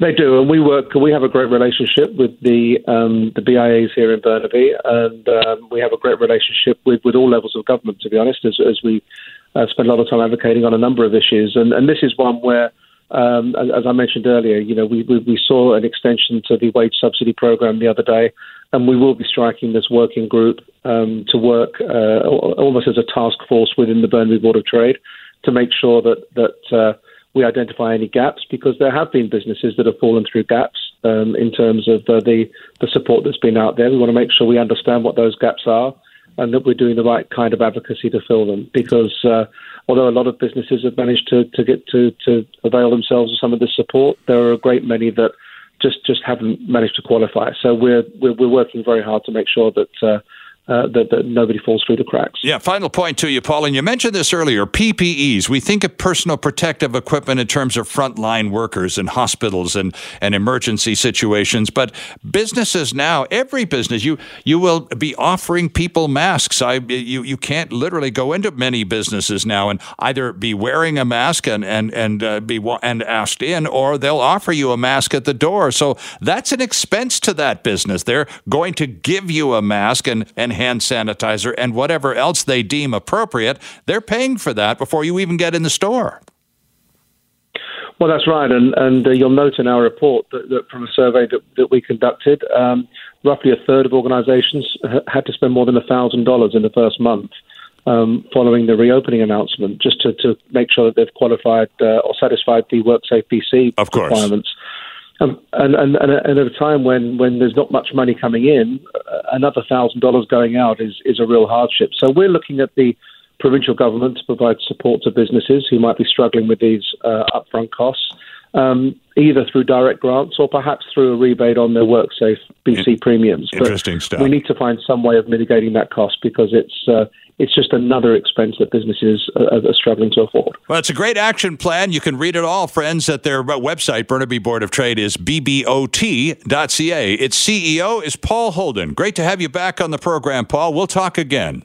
They do, and we work. We have a great relationship with the um, the BIAs here in Burnaby, and um, we have a great relationship with, with all levels of government. To be honest, as, as we uh, spend a lot of time advocating on a number of issues, and, and this is one where, um, as, as, I mentioned earlier, you know, we, we, we saw an extension to the wage subsidy program the other day, and we will be striking this working group um, to work uh, almost as a task force within the Burnaby Board of Trade to make sure that that uh, we identify any gaps because there have been businesses that have fallen through gaps um, in terms of uh, the the support that's been out there. We want to make sure we understand what those gaps are and that we're doing the right kind of advocacy to fill them. Because uh, although a lot of businesses have managed to, to get to, to avail themselves of some of this support, there are a great many that just just haven't managed to qualify. So we're we're, we're working very hard to make sure that. Uh, uh, that, that, nobody falls through the cracks. Yeah, final point to you, Paul, and you mentioned this earlier PPEs. We think of personal protective equipment in terms of frontline workers in hospitals and, and emergency situations, but businesses now, every business, you you will be offering people masks. I you you can't literally go into many businesses now and either be wearing a mask and and and uh, be and asked in, or they'll offer you a mask at the door. So that's an expense to that business. They're going to give you a mask and and hand sanitizer, and whatever else they deem appropriate. They're paying for that before you even get in the store. Well, that's right, and and uh, you'll note in our report that, that from a survey that, that we conducted, um, roughly a third of organisations had to spend more than thousand dollars in the first month um, following the reopening announcement, just to, to make sure that they've qualified uh, or satisfied the WorkSafe BC of course. requirements. Um, and, and, and, at a time when, when there's not much money coming in, uh, another thousand dollars going out is, is a real hardship. So we're looking at the provincial government to provide support to businesses who might be struggling with these uh, upfront costs, um, either through direct grants or perhaps through a rebate on their WorkSafe BC premiums. Interesting but stuff. We need to find some way of mitigating that cost because it's uh, it's just another expense that businesses are, are, struggling to afford. Well, it's a great action plan. You can read it all, friends, at their website. Burnaby Board of Trade is bbot.ca. Its CEO is Paul Holden. Great to have you back on the program, Paul. We'll talk again.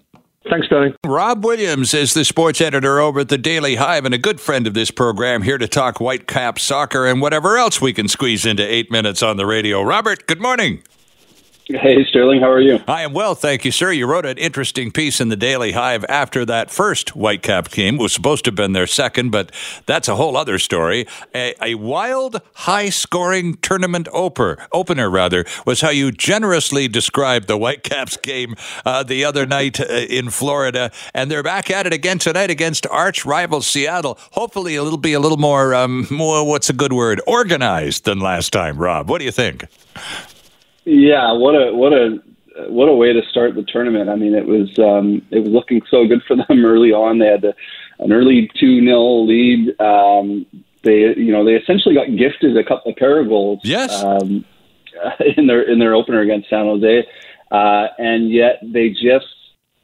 Thanks, Tony. Rob Williams is the sports editor over at the Daily Hive and a good friend of this program, here to talk Whitecap soccer and whatever else we can squeeze into eight minutes on the radio. Robert, good morning. Hey, Sterling, how are you? I am well, thank you, sir. You wrote an interesting piece in the Daily Hive after that first Whitecap game. It was supposed to have been their second, but that's a whole other story. A, a wild, high-scoring tournament opener, opener rather, was how you generously described the Whitecaps game uh, the other night uh, in Florida, and they're back at it again tonight against arch rival Seattle. Hopefully, it'll be a little more, um, more what's a good word, organized than last time. Rob, what do you think? Yeah, what a what a what a way to start the tournament. I mean, it was um, it was looking so good for them early on. They had a, an early two 0 lead. Um, they you know they essentially got gifted a couple of pair of goals. Yes. Um, in their in their opener against San Jose, uh, and yet they just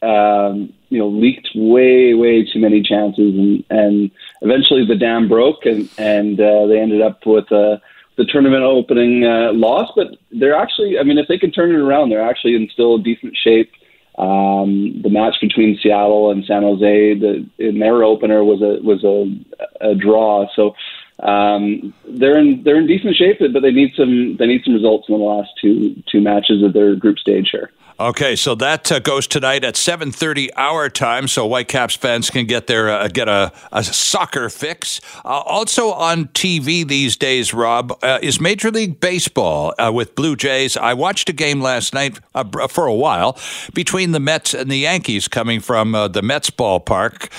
um, you know leaked way way too many chances, and and eventually the dam broke, and and uh, they ended up with a the tournament opening uh, loss, but they're actually, I mean, if they can turn it around, they're actually in still decent shape. Um, the match between Seattle and San Jose, the, in their opener was a was a, a draw. So um, they're in they're in decent shape, but they need some they need some results in the last two two matches of their group stage here. Okay, so that uh, goes tonight at 7:30 our time, so Whitecaps fans can get their uh, get a, a soccer fix. Uh, also on TV these days, Rob, uh, is Major League Baseball uh, with Blue Jays. I watched a game last night uh, for a while between the Mets and the Yankees, coming from the Mets ballpark,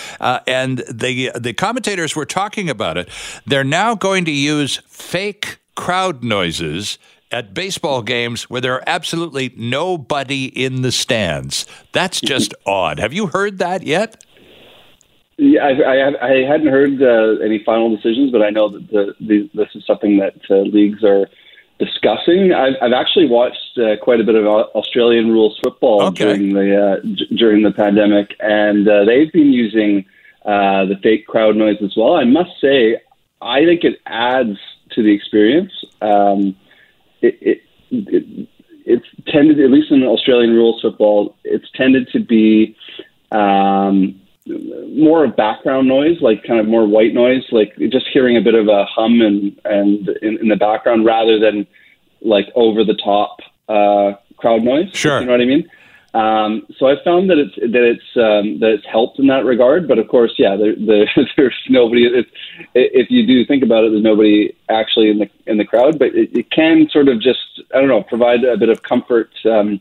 and the the commentators were talking about it. They're now going to use fake crowd noises at baseball games where there are absolutely nobody in the stands. That's just odd. Have you heard that yet? Yeah, I, I, I hadn't heard uh, any final decisions, but I know that the, the, this is something that uh, leagues are discussing. I've, I've actually watched uh, quite a bit of Australian rules football okay. during the uh, d- during the pandemic, and uh, they've been using uh, the fake crowd noise as well. I must say, I think it adds to the experience. Um, it, it, it it's tended, at least in Australian rules football, it's tended to be um, more of background noise, like kind of more white noise, like just hearing a bit of a hum and and in, in the background rather than like over the top uh, crowd noise. Sure, you know what I mean. Um, so I found that it's that it's um, that it's helped in that regard. But of course, yeah, there, there, there's nobody. If, if you do think about it, there's nobody actually in the in the crowd. But it, it can sort of just I don't know provide a bit of comfort. Um,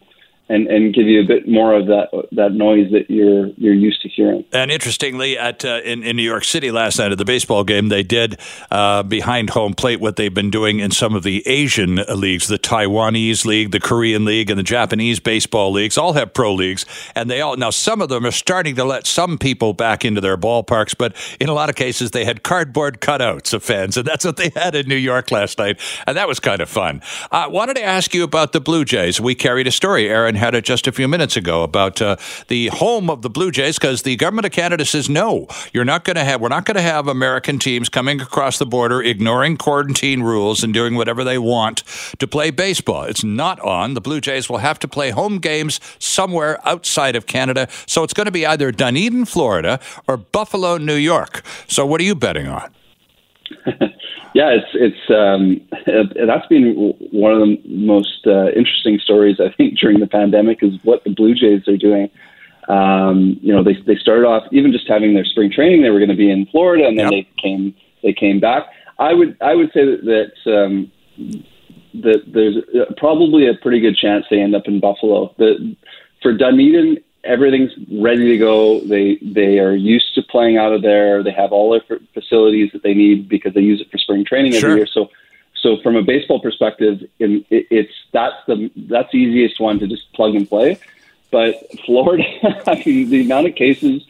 and and give you a bit more of that that noise that you're you're used to hearing. And interestingly, at uh, in in New York City last night at the baseball game, they did uh, behind home plate what they've been doing in some of the Asian leagues, the Taiwanese league, the Korean league, and the Japanese baseball leagues. All have pro leagues, and they all now some of them are starting to let some people back into their ballparks, but in a lot of cases they had cardboard cutouts of fans, and that's what they had in New York last night, and that was kind of fun. I wanted to ask you about the Blue Jays. We carried a story, Aaron had it just a few minutes ago about uh, the home of the Blue Jays because the government of Canada says no, you're not going to have. We're not going to have American teams coming across the border, ignoring quarantine rules and doing whatever they want to play baseball. It's not on. The Blue Jays will have to play home games somewhere outside of Canada. So it's going to be either Dunedin, Florida, or Buffalo, New York. So what are you betting on? yeah, it's it's um, that's been one of the most uh, interesting stories I think during the pandemic is what the Blue Jays are doing. Um, you know, they they started off even just having their spring training. They were going to be in Florida, and then yep. they came they came back. I would I would say that, that um, that there's probably a pretty good chance they end up in Buffalo. The, for Dunedin, everything's ready to go. They they are used to playing out of there. They have all their facilities that they need because they use it for spring training every sure. year. So so from a baseball perspective, in, it, it's that's the that's the easiest one to just plug and play. But Florida, I mean, the amount of cases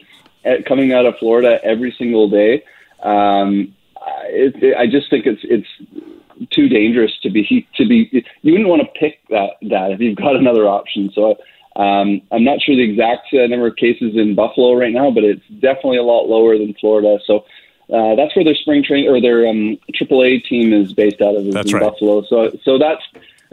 coming out of Florida every single day, um, it, it, I just think it's it's too dangerous to be to be. You wouldn't want to pick that that if you've got another option. So Um, I'm not sure the exact uh, number of cases in Buffalo right now, but it's definitely a lot lower than Florida. So uh, that's where their spring training or their um, AAA team is based out of is that's in right. Buffalo. So so that's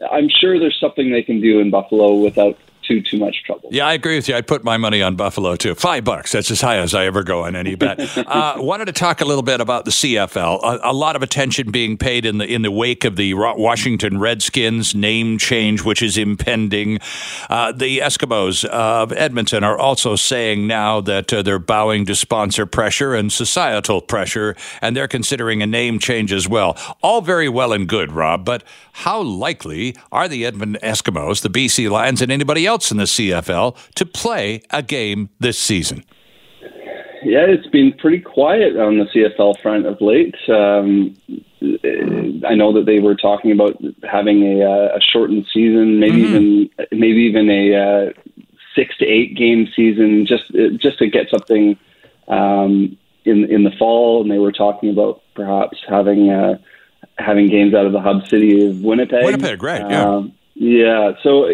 I'm sure there's something they can do in Buffalo without too too much trouble. Yeah, I agree with you. I'd put my money on Buffalo too. Five bucks. That's as high as I ever go on any bet. uh, wanted to talk a little bit about the CFL. A, a, lot of attention being paid in the in the wake of the Washington Redskins name change, which is impending. Uh, the Eskimos of Edmonton are also saying now that uh, they're bowing to sponsor pressure and societal pressure, and they're considering a name change as well. All very well and good, Rob, but how likely are the Edmonton Eskimos, the BC Lions, and anybody else in the CFL to play a game this season? Yeah, it's been pretty quiet on the CFL front of late. Um, I know that they were talking about having a, uh, a shortened season, maybe mm-hmm. even maybe even a uh, six to eight game season, just just to get something um, in in the fall. And they were talking about perhaps having. Uh, having games out of the hub city of Winnipeg. Winnipeg, right? Yeah. Um, yeah. So,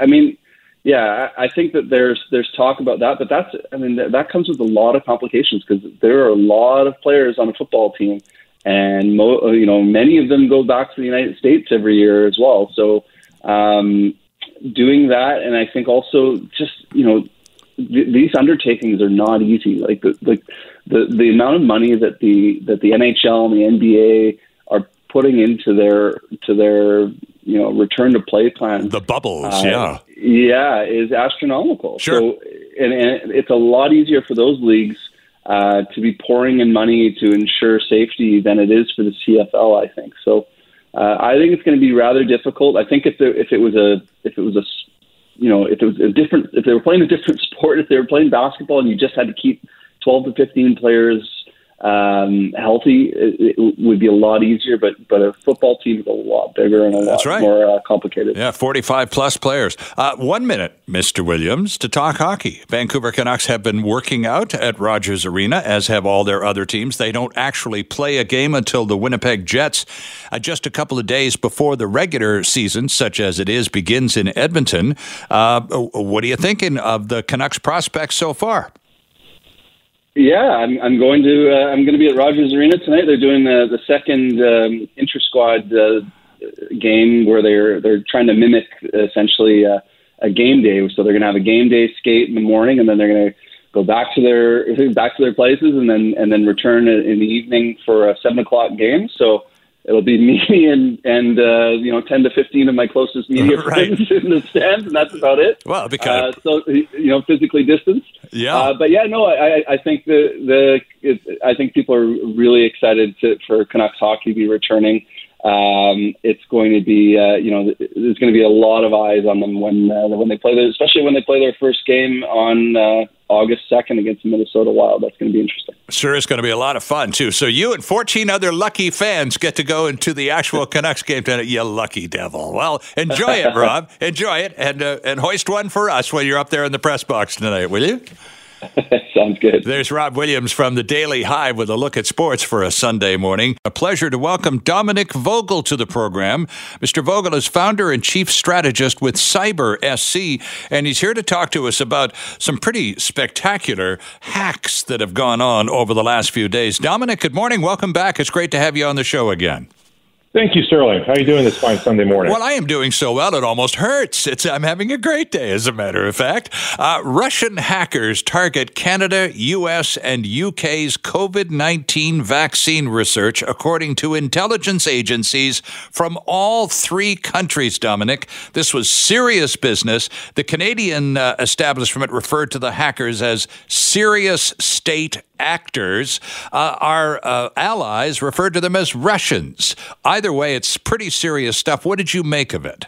I mean, yeah, I think that there's there's talk about that, but that's I mean that, that comes with a lot of complications because there are a lot of players on a football team, and mo- you know many of them go back to the United States every year as well. So, um, doing that, and I think also just you know th- these undertakings are not easy. Like the, the the the amount of money that the that the NHL and the NBA are putting into their to their you know return to play plan. The bubbles, uh, yeah, yeah, is astronomical. Sure, so, and, and it's a lot easier for those leagues uh, to be pouring in money to ensure safety than it is for the CFL. I think so. Uh, I think it's going to be rather difficult. I think if there, if it was a if it was a you know if it was a different if they were playing a different sport if they were playing basketball and you just had to keep twelve to fifteen players um, healthy, it, it, would be a lot easier. But but a football team is a lot bigger and a That's lot right. more uh, complicated. Yeah, forty-five plus players. Uh, one minute, Mister Williams, to talk hockey. Vancouver Canucks have been working out at Rogers Arena, as have all their other teams. They don't actually play a game until the Winnipeg Jets, uh, just a couple of days before the regular season, such as it is, begins in Edmonton. Uh, what are you thinking of the Canucks prospects so far? Yeah, I'm, I'm going to uh, I'm going to be at Rogers Arena tonight. They're doing the the second um, inter squad uh, game where they're they're trying to mimic essentially uh, a game day. So they're going to have a game day skate in the morning, and then they're going to go back to their back to their places, and then and then return in the evening for a seven o'clock game. So it'll be me and and uh, you know ten to fifteen of my closest media right. friends in the stands, and that's about it. Well, because uh, so you know physically distanced. Yeah, uh, but yeah, no, I I think the the it, I think people are really excited to, for Canucks hockey to be returning. Um, it's going to be, uh, you know, there's going to be a lot of eyes on them when uh, when they play, their, especially when they play their first game on uh, August 2nd against the Minnesota Wild. That's going to be interesting. Sure, it's going to be a lot of fun too. So you and 14 other lucky fans get to go into the actual Canucks game tonight. You lucky devil. Well, enjoy it, Rob. enjoy it, and uh, and hoist one for us while you're up there in the press box tonight, will you? Sounds good. There's Rob Williams from the Daily Hive with a look at sports for a Sunday morning. A pleasure to welcome Dominic Vogel to the program. Mr. Vogel is founder and chief strategist with Cyber SC, and he's here to talk to us about some pretty spectacular hacks that have gone on over the last few days. Dominic, good morning. Welcome back. It's great to have you on the show again. Thank you, Sterling. How are you doing this fine Sunday morning? Well, I am doing so well it almost hurts. It's, I'm having a great day, as a matter of fact. Uh, Russian hackers target Canada, U.S., and U.K.'s COVID 19 vaccine research, according to intelligence agencies from all three countries, Dominic. This was serious business. The Canadian uh, establishment referred to the hackers as serious state actors. Uh, our uh, allies referred to them as Russians. Either way, it's pretty serious stuff. What did you make of it?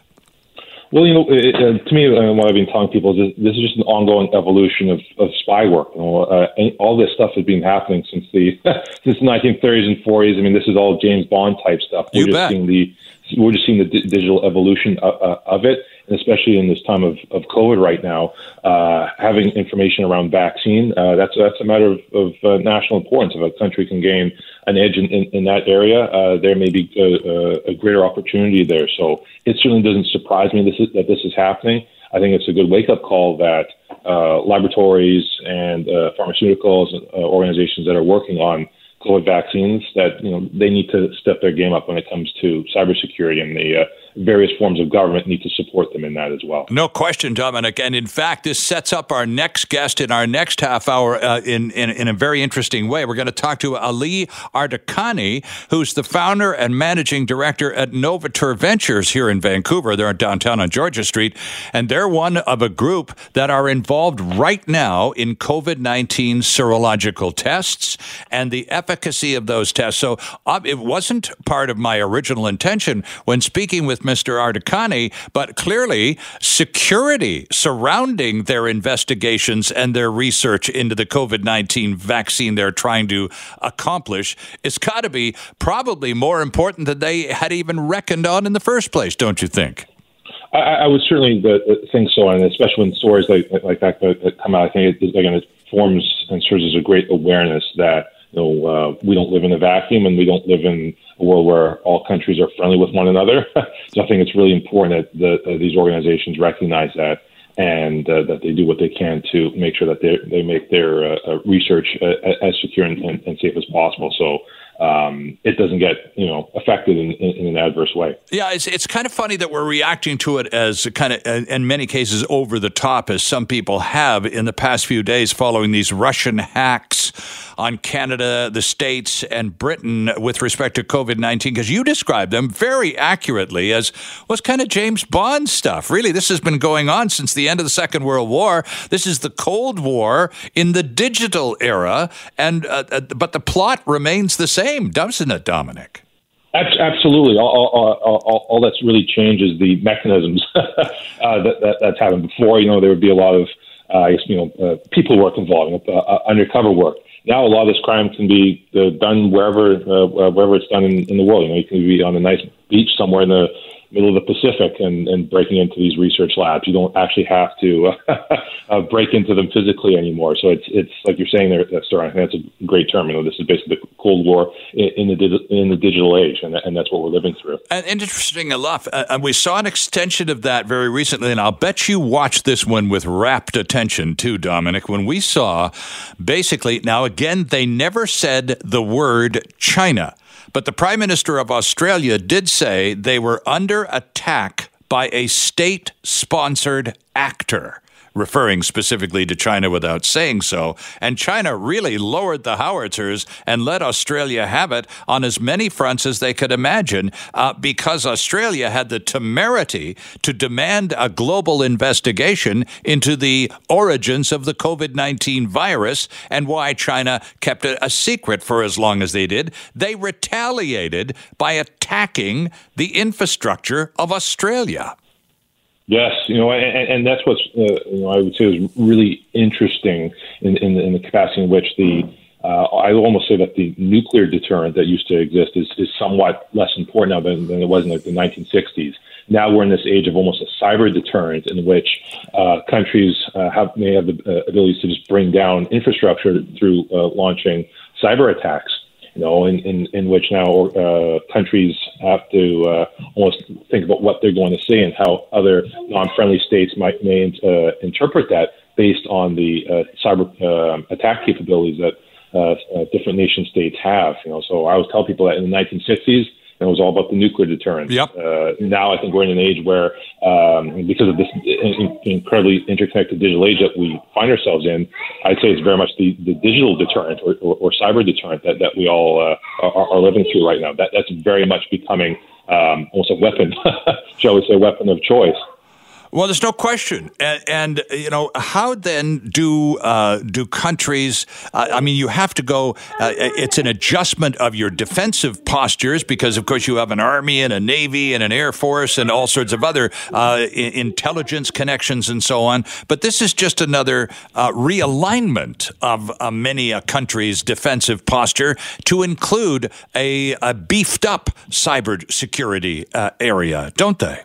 Well, you know, it, uh, to me, uh, what I've been telling people is this, this is just an ongoing evolution of, of spy work. You know, uh, all this stuff has been happening since the since the 1930s and 40s. I mean, this is all James Bond type stuff. You we're bet. just seeing the we're just seeing the d- digital evolution of, uh, of it and especially in this time of, of COVID right now, uh, having information around vaccine, uh, that's that's a matter of, of uh, national importance. If a country can gain an edge in, in, in that area, uh, there may be a, a, greater opportunity there. So it certainly doesn't surprise me this is, that this is happening. I think it's a good wake up call that uh, laboratories and uh, pharmaceuticals uh, organizations that are working on COVID vaccines that you know they need to step their game up when it comes to cybersecurity and the uh, various forms of government need to support them in that as well. No question, Dominic. And in fact, this sets up our next guest in our next half hour uh, in, in, in a very interesting way. We're going to talk to Ali Ardakani, who's the founder and managing director at Novateur Ventures here in Vancouver. They're downtown on Georgia Street, and they're one of a group that are involved right now in COVID 19 serological tests and the efficacy of those tests. So uh, it wasn't part of my original intention when speaking with Mr. Ardakani, but clearly security surrounding their investigations and their research into the COVID 19 vaccine they're trying to accomplish is got to be probably more important than they had even reckoned on in the first place, don't you think? I, I would certainly uh, uh, think so, and especially when stories like like that, that come out, I think it, again it forms and serves as a great awareness that know, uh, we don't live in a vacuum and we don't live in a world where all countries are friendly with one another. so I think it's really important that the, these organizations recognize that and uh, that they do what they can to make sure that they they make their uh, uh research uh, as secure and, and, safe as possible. So um, it doesn't get you know affected in, in, in, an adverse way. Yeah, it's it's kind of funny that we're reacting to it as kind of in many cases over the top, as some people have in the past few days following these Russian hacks on Canada, the states, and Britain with respect to COVID nineteen. Because you described them very accurately as was kind of James Bond stuff. Really, this has been going on since the end of the Second World War. This is the Cold War in the digital era, and uh, uh but the plot remains the same same, doesn't it, Dominic? Absolutely. All, all, all, all that's really changed is the mechanisms uh, that, that, that's happened before. You know, there would be a lot of, uh, I guess, you know, uh, people work involved, uh, uh, undercover work. Now, a lot of this crime can be uh, done wherever, wherever it's done in, in the world. You know, you can be on a nice beach somewhere in the middle of the Pacific and, and breaking into these research labs. You don't actually have to uh, break into them physically anymore. So it's it's like you're saying there, Star. I think that's a great term. You know, this is basically the Cold War in, in the in the digital age, and, and that's what we're living through. And interesting enough, uh, and we saw an extension of that very recently, and I'll bet you watched this one with rapt attention too, Dominic. When we saw basically now again, they never said the word China. But the Prime Minister of Australia did say they were under attack by a state sponsored actor referring specifically to China without saying so. And China really lowered the howitzers and let Australia have it on as many fronts as they could imagine uh, because Australia had the temerity to demand a global investigation into the origins of the COVID 19 virus and why China kept it a secret for as long as they did. They retaliated by attacking the infrastructure of Australia. Yes, you know, and, and that's what's uh, you know I would say is really interesting in in the, in the capacity in which the uh, I almost say that the nuclear deterrent that used to exist is, is somewhat less important now than, than it was in like the 1960s. Now we're in this age of almost a cyber deterrent in which uh, countries uh, have may have the uh, ability to just bring down infrastructure through uh, launching cyber attacks you know, in, in, in which now uh, countries have to uh, almost think about what they're going to say and how other non-friendly states might may uh, interpret that based on the uh, cyber uh, attack capabilities that uh, different nation states have. You know, so I always tell people that in the 1960s and it was all about the nuclear deterrent. Yep. Uh, now I think we're in an age where, um, because of this in, incredibly interconnected digital age that we find ourselves in, I'd say it's very much the, the digital deterrent or, or, or cyber deterrent that, that we all uh, are, are, living through right now. That, that's very much becoming um, almost a weapon, shall we say, weapon of choice. Well, there's no question, and, and you know how then do uh, do countries? Uh, I mean, you have to go. Uh, it's an adjustment of your defensive postures because, of course, you have an army and a navy and an air force and all sorts of other uh, intelligence connections and so on. But this is just another uh, realignment of uh, many a country's defensive posture to include a, a beefed up cyber security area, don't they?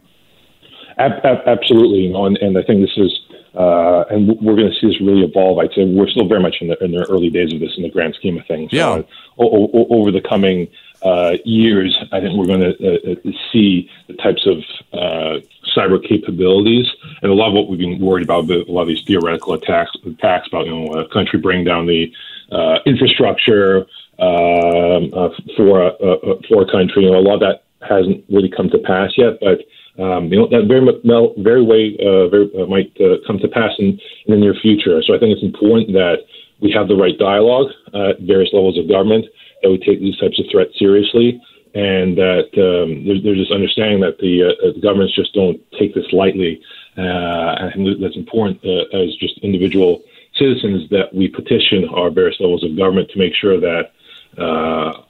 Ab- ab- absolutely, you know, and, and I think this is, uh, and we're going to see this really evolve. I'd say we're still very much in the, in the early days of this in the grand scheme of things. Yeah. Uh, o- o- over the coming uh, years, I think we're going to uh, uh, see the types of uh, cyber capabilities, and a lot of what we've been worried about, a lot of these theoretical attacks, attacks about you know a country bringing down the uh, infrastructure um, uh, for a, for a country. You know, a lot of that hasn't really come to pass yet, but um, you know that very very way uh, very, uh, might uh, come to pass in, in the near future. So I think it's important that we have the right dialogue at various levels of government, that we take these types of threats seriously, and that um, there's, there's this understanding that the, uh, the governments just don't take this lightly, uh, and that's important uh, as just individual citizens that we petition our various levels of government to make sure that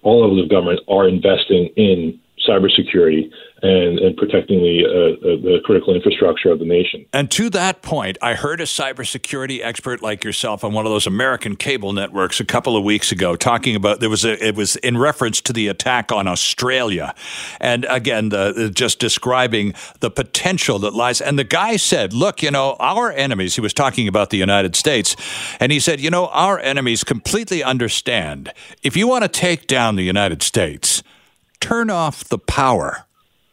all levels of government are investing in cybersecurity and, and protecting the, uh, the critical infrastructure of the nation. And to that point, I heard a cybersecurity expert like yourself on one of those American cable networks a couple of weeks ago talking about there was a it was in reference to the attack on Australia, and again, the, just describing the potential that lies. And the guy said, "Look, you know, our enemies." He was talking about the United States, and he said, "You know, our enemies completely understand if you want to take down the United States." Turn off the power.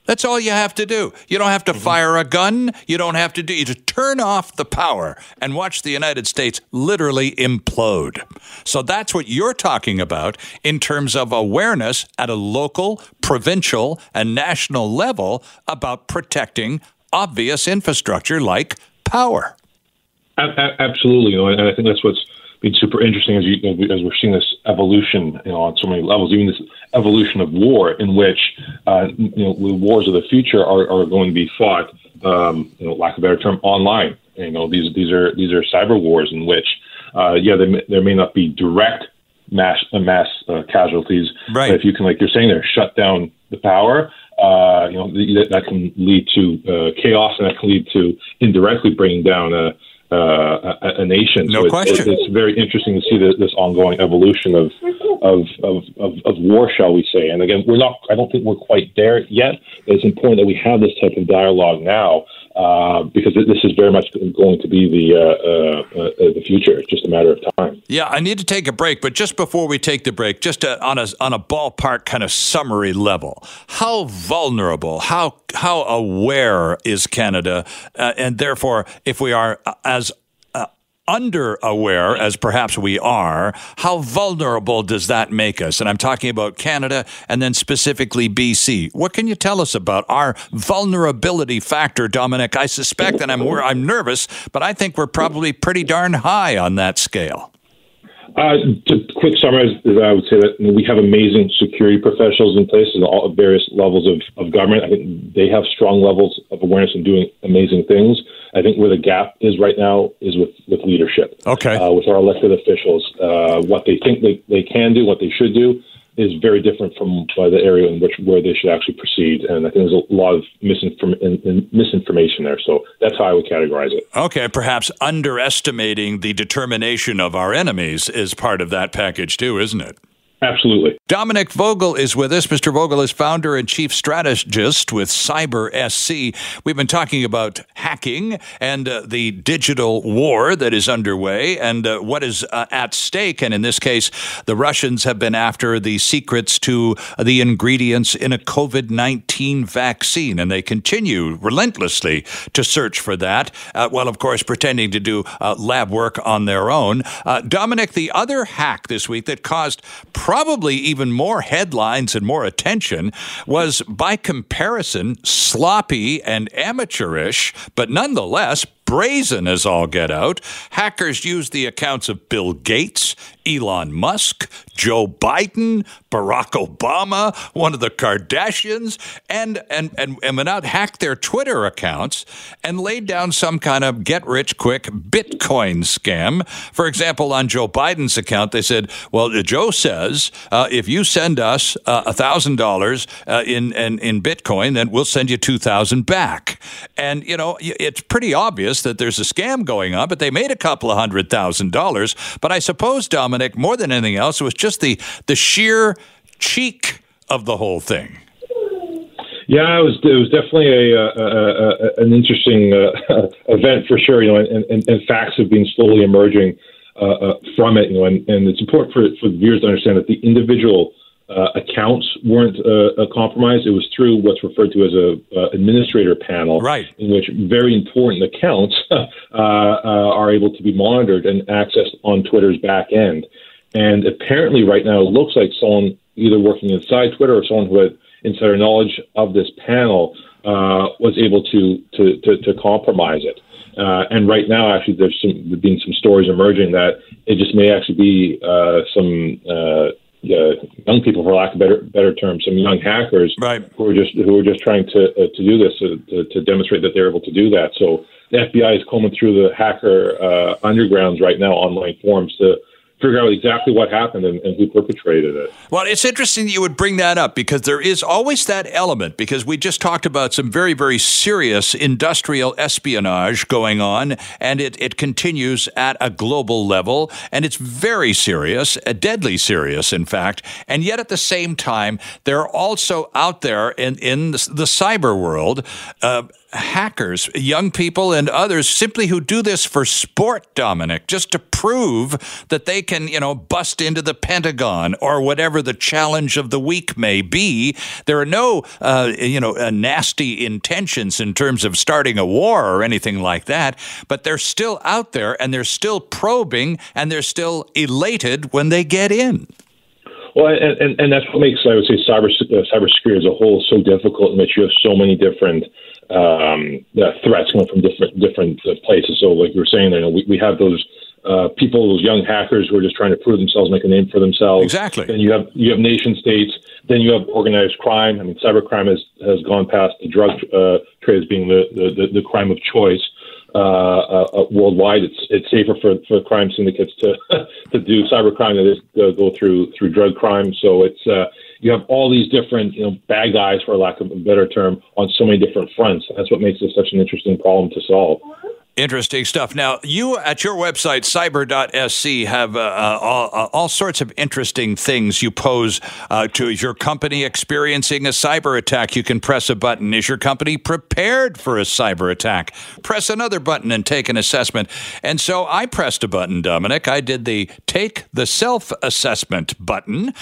That's all you have to do. You don't have to mm-hmm. fire a gun. You don't have to do. You just turn off the power and watch the United States literally implode. So that's what you're talking about in terms of awareness at a local, provincial, and national level about protecting obvious infrastructure like power. Absolutely, and I think that's what's been super interesting as you as we're seeing this evolution, you know, on so many levels. Even this evolution of war, in which uh, you know the wars of the future are, are going to be fought, um, you know, lack of a better term, online. You know, these these are these are cyber wars in which, uh, yeah, there may, there may not be direct mass uh, mass uh, casualties, right. but if you can, like you're saying, there, shut down the power. Uh, you know that, that can lead to uh, chaos, and that can lead to indirectly bringing down a uh, a, a, nation. No so question. It's, it's, very interesting to see this, this ongoing evolution of, of, of, of, of war, shall we say. And again, we're not, I don't think we're quite there yet. It's important that we have this type of dialogue now uh, because this is very much going to be the uh, uh, uh, the future. It's just a matter of time. Yeah, I need to take a break, but just before we take the break, just uh, on a on a ballpark kind of summary level, how vulnerable, how how aware is Canada, and therefore, if we are as under aware as perhaps we are, how vulnerable does that make us? And I'm talking about Canada and then specifically BC. What can you tell us about our vulnerability factor, Dominic? I suspect, and I'm I'm nervous, but I think we're probably pretty darn high on that scale. Uh, to quick summarize, I would say that we have amazing security professionals in place at all various levels of, of government. I think they have strong levels of awareness and doing amazing things. I think where the gap is right now is with, with leadership. Okay. Uh, with our elected officials, uh, what they think they, they can do, what they should do, is very different from uh, the area in which where they should actually proceed. And I think there's a lot of misinform- in, in misinformation there. So that's how I would categorize it. Okay, perhaps underestimating the determination of our enemies is part of that package too, isn't it? Absolutely. Dominic Vogel is with us. Mr. Vogel is founder and chief strategist with Cyber SC. We've been talking about hacking and uh, the digital war that is underway and uh, what is uh, at stake. And in this case, the Russians have been after the secrets to the ingredients in a COVID 19 vaccine, and they continue relentlessly to search for that, uh, while, of course, pretending to do uh, lab work on their own. Uh, Dominic, the other hack this week that caused probably even more headlines and more attention was, by comparison, sloppy and amateurish, but nonetheless brazen as all get out. Hackers used the accounts of Bill Gates, Elon Musk, Joe Biden, Barack Obama, one of the Kardashians, and and and, and out hacked their Twitter accounts and laid down some kind of get rich quick Bitcoin scam. For example, on Joe Biden's account, they said, "Well, Joe says uh, if you send us uh, a thousand dollars uh, in in Bitcoin, then we'll send you two thousand back." And you know, it's pretty obvious that there's a scam going on, but they made a couple of hundred thousand dollars. But I suppose, Dominic, more than anything else, it was just the the sheer cheek of the whole thing. Yeah, it was it was definitely a, a, a an interesting uh, event for sure. You know, and, and, and facts have been slowly emerging uh, uh, from it. You know, and, and it's important for for the viewers to understand that the individual uh, accounts weren't uh, uh, compromised. It was through what's referred to as a uh, administrator panel, right. in which very important accounts uh, uh, are able to be monitored and accessed on Twitter's back end. And apparently, right now, it looks like someone either working inside Twitter or someone who had insider knowledge of this panel was able to, to, to, to compromise it. Uh, and right now, actually, there's some there been some stories emerging that it just may actually be uh, some uh, uh, young people, for lack of better better term, some young hackers right. who are just who are just trying to uh, to do this to, to, to, demonstrate that they're able to do that. So the FBI is combing through the hacker uh, undergrounds right now, online forums to figure out exactly what happened and, and, who perpetrated it. Well, it's interesting that you would bring that up because there is always that element because we just talked about some very, very serious industrial espionage going on, and it, it continues at a global level, and it's very serious, uh, deadly serious, in fact. And yet at the same time, they're also out there in, in the, the cyber world. Uh, hackers, young people and others simply who do this for sport, Dominic, just to prove that they can, you know, bust into the Pentagon or whatever the challenge of the week may be. There are no, uh, you know, uh, nasty intentions in terms of starting a war or anything like that, but they're still out there and they're still probing and they're still elated when they get in. Well, and, and, and that's what makes, I would say, cyber uh, cybersecurity as a whole so difficult in that you have so many different um, threats coming from different different uh, places. So, like you were saying, you know, we, we have those uh, people, those young hackers who are just trying to prove themselves, make a name for themselves. Exactly. Then you have you have nation states. Then you have organized crime. I mean, cybercrime has has gone past the drug uh, trade as being the, the, the, crime of choice. Uh, uh, uh, worldwide, it's it's safer for, for crime syndicates to to do cybercrime than it to go through through drug crime. So it's uh, you have all these different, you know, bad guys, for lack of a better term, on so many different fronts. That's what makes this such an interesting problem to solve. Interesting stuff. Now, you at your website, cyber.sc, have uh, uh, all, uh, all, sorts of interesting things you pose uh, to. Is your company experiencing a cyber attack? You can press a button. Is your company prepared for a cyber attack? Press another button and take an assessment. And so I pressed a button, Dominic. I did the take the self assessment button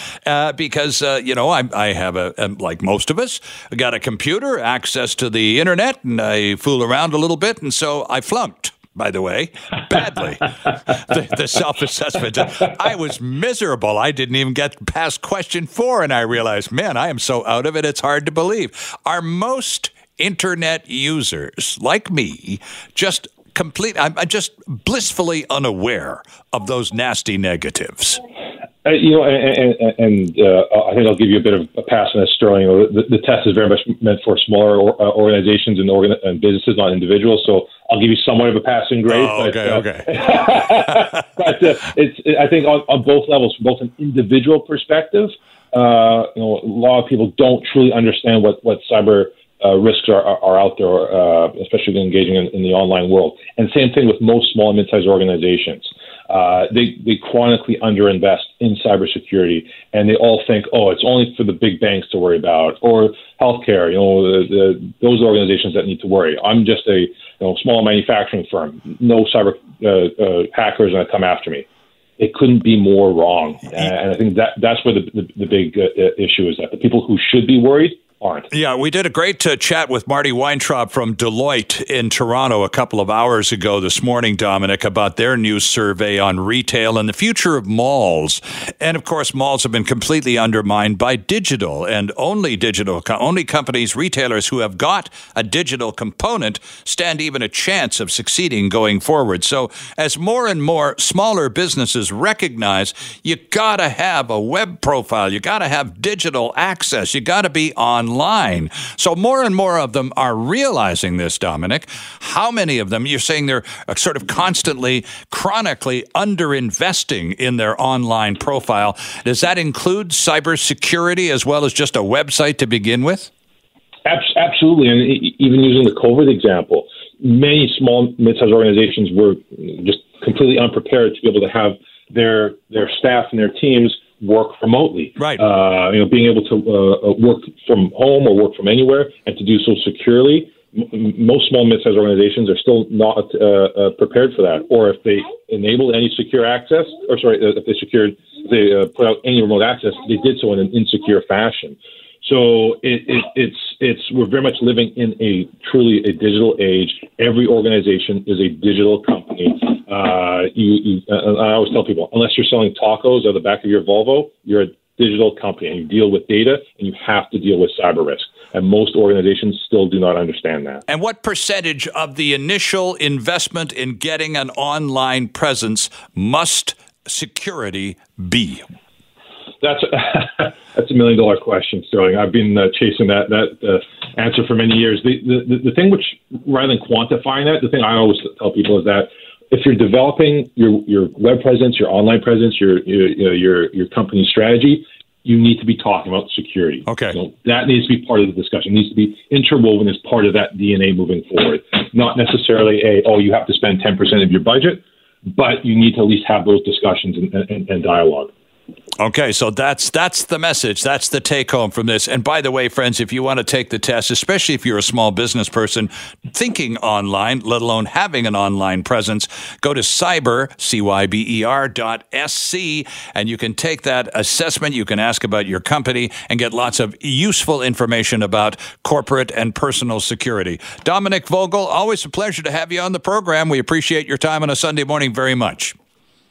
because, you know, I, I have, a, a, like most of us, I got a computer, access to the internet, and I fool around a little bit. And so I flunked flunked by the way, badly. the, the self assessment. I was miserable. I didn't even get past question four, and I realized, man, I am so out of it, it's hard to believe. Are most internet users, like me, just complete, I'm just blissfully unaware of those nasty negatives? Uh, you know, and, and, and uh, I think I'll give you a bit of a pass on this, Sterling. The, the test is very much meant for smaller uh, organizations and, organ- and, businesses, not individuals. So I'll give you somewhat of a passing grade. Oh, okay, but, okay. but uh, it's, I think on, on, both levels, from both an individual perspective, uh, you know, a lot of people don't truly understand what what cyber uh, risks are, are, out there, uh, especially engaging in, in, the online world. And same thing with most small and mid-sized organizations. Uh, they, they chronically underinvest in cybersecurity, and they all think, oh, it's only for the big banks to worry about, or healthcare, you know, the, the, those organizations that need to worry. I'm just a you know, small manufacturing firm. No cyber uh, uh, hackers are going to come after me. It couldn't be more wrong, and I think that that's where the, the, the big uh, issue is that the people who should be worried aren't. Yeah, we did a great uh, chat with Marty Weintraub from Deloitte in Toronto a couple of hours ago this morning, Dominic, about their new survey on retail and the future of malls. And of course, malls have been completely undermined by digital and only digital, only companies, retailers who have got a digital component stand even a chance of succeeding going forward. So as more and more smaller businesses recognize you got to have a web profile, you got to have digital access, you got to be online online. So more and more of them are realizing this, Dominic. How many of them, you're saying they're uh, sort of constantly, chronically underinvesting in their online profile. Does that include cybersecurity as well as just a website to begin with? Absolutely. And even using the COVID example, many small, mid-sized organizations were just completely unprepared to be able to have their their staff and their teams work remotely. Right. Uh, you know, being able to uh, uh, work from home or work from anywhere and to do so securely m- most small mid-sized organizations are still not uh, uh, prepared for that. Or if they enabled any secure access, or sorry, uh, if they secured, they uh, put out any remote access, they did so in an insecure fashion. So it, it, it's it's we're very much living in a truly a digital age. Every organization is a digital company. Uh, you, you, uh, I always tell people, unless you're selling tacos out the back of your Volvo, you're a digital company and you deal with data and you have to deal with cyber risk. And most organizations still do not understand that. And what percentage of the initial investment in getting an online presence must security be? That's a, that's a million dollar question, Sterling. I've been uh, chasing that that uh, answer for many years. The, the the thing which rather than quantifying that, the thing I always tell people is that if you're developing your your web presence, your online presence, your your your, your company strategy, you need to be talking about security. Okay. So that needs to be part of the discussion. It needs to be interwoven as part of that DNA moving forward. Not necessarily a, oh, you have to spend 10% of your budget, but you need to at least have those discussions and, and, and dialogue. Okay, so that's that's the message. That's the take home from this. And by the way, friends, if you want to take the test, especially if you're a small business person thinking online, let alone having an online presence, go to cyber c y b e r dot s c, and you can take that assessment. You can ask about your company and get lots of useful information about corporate and personal security. Dominic Vogel, always a pleasure to have you on the program. We appreciate your time on a Sunday morning very much.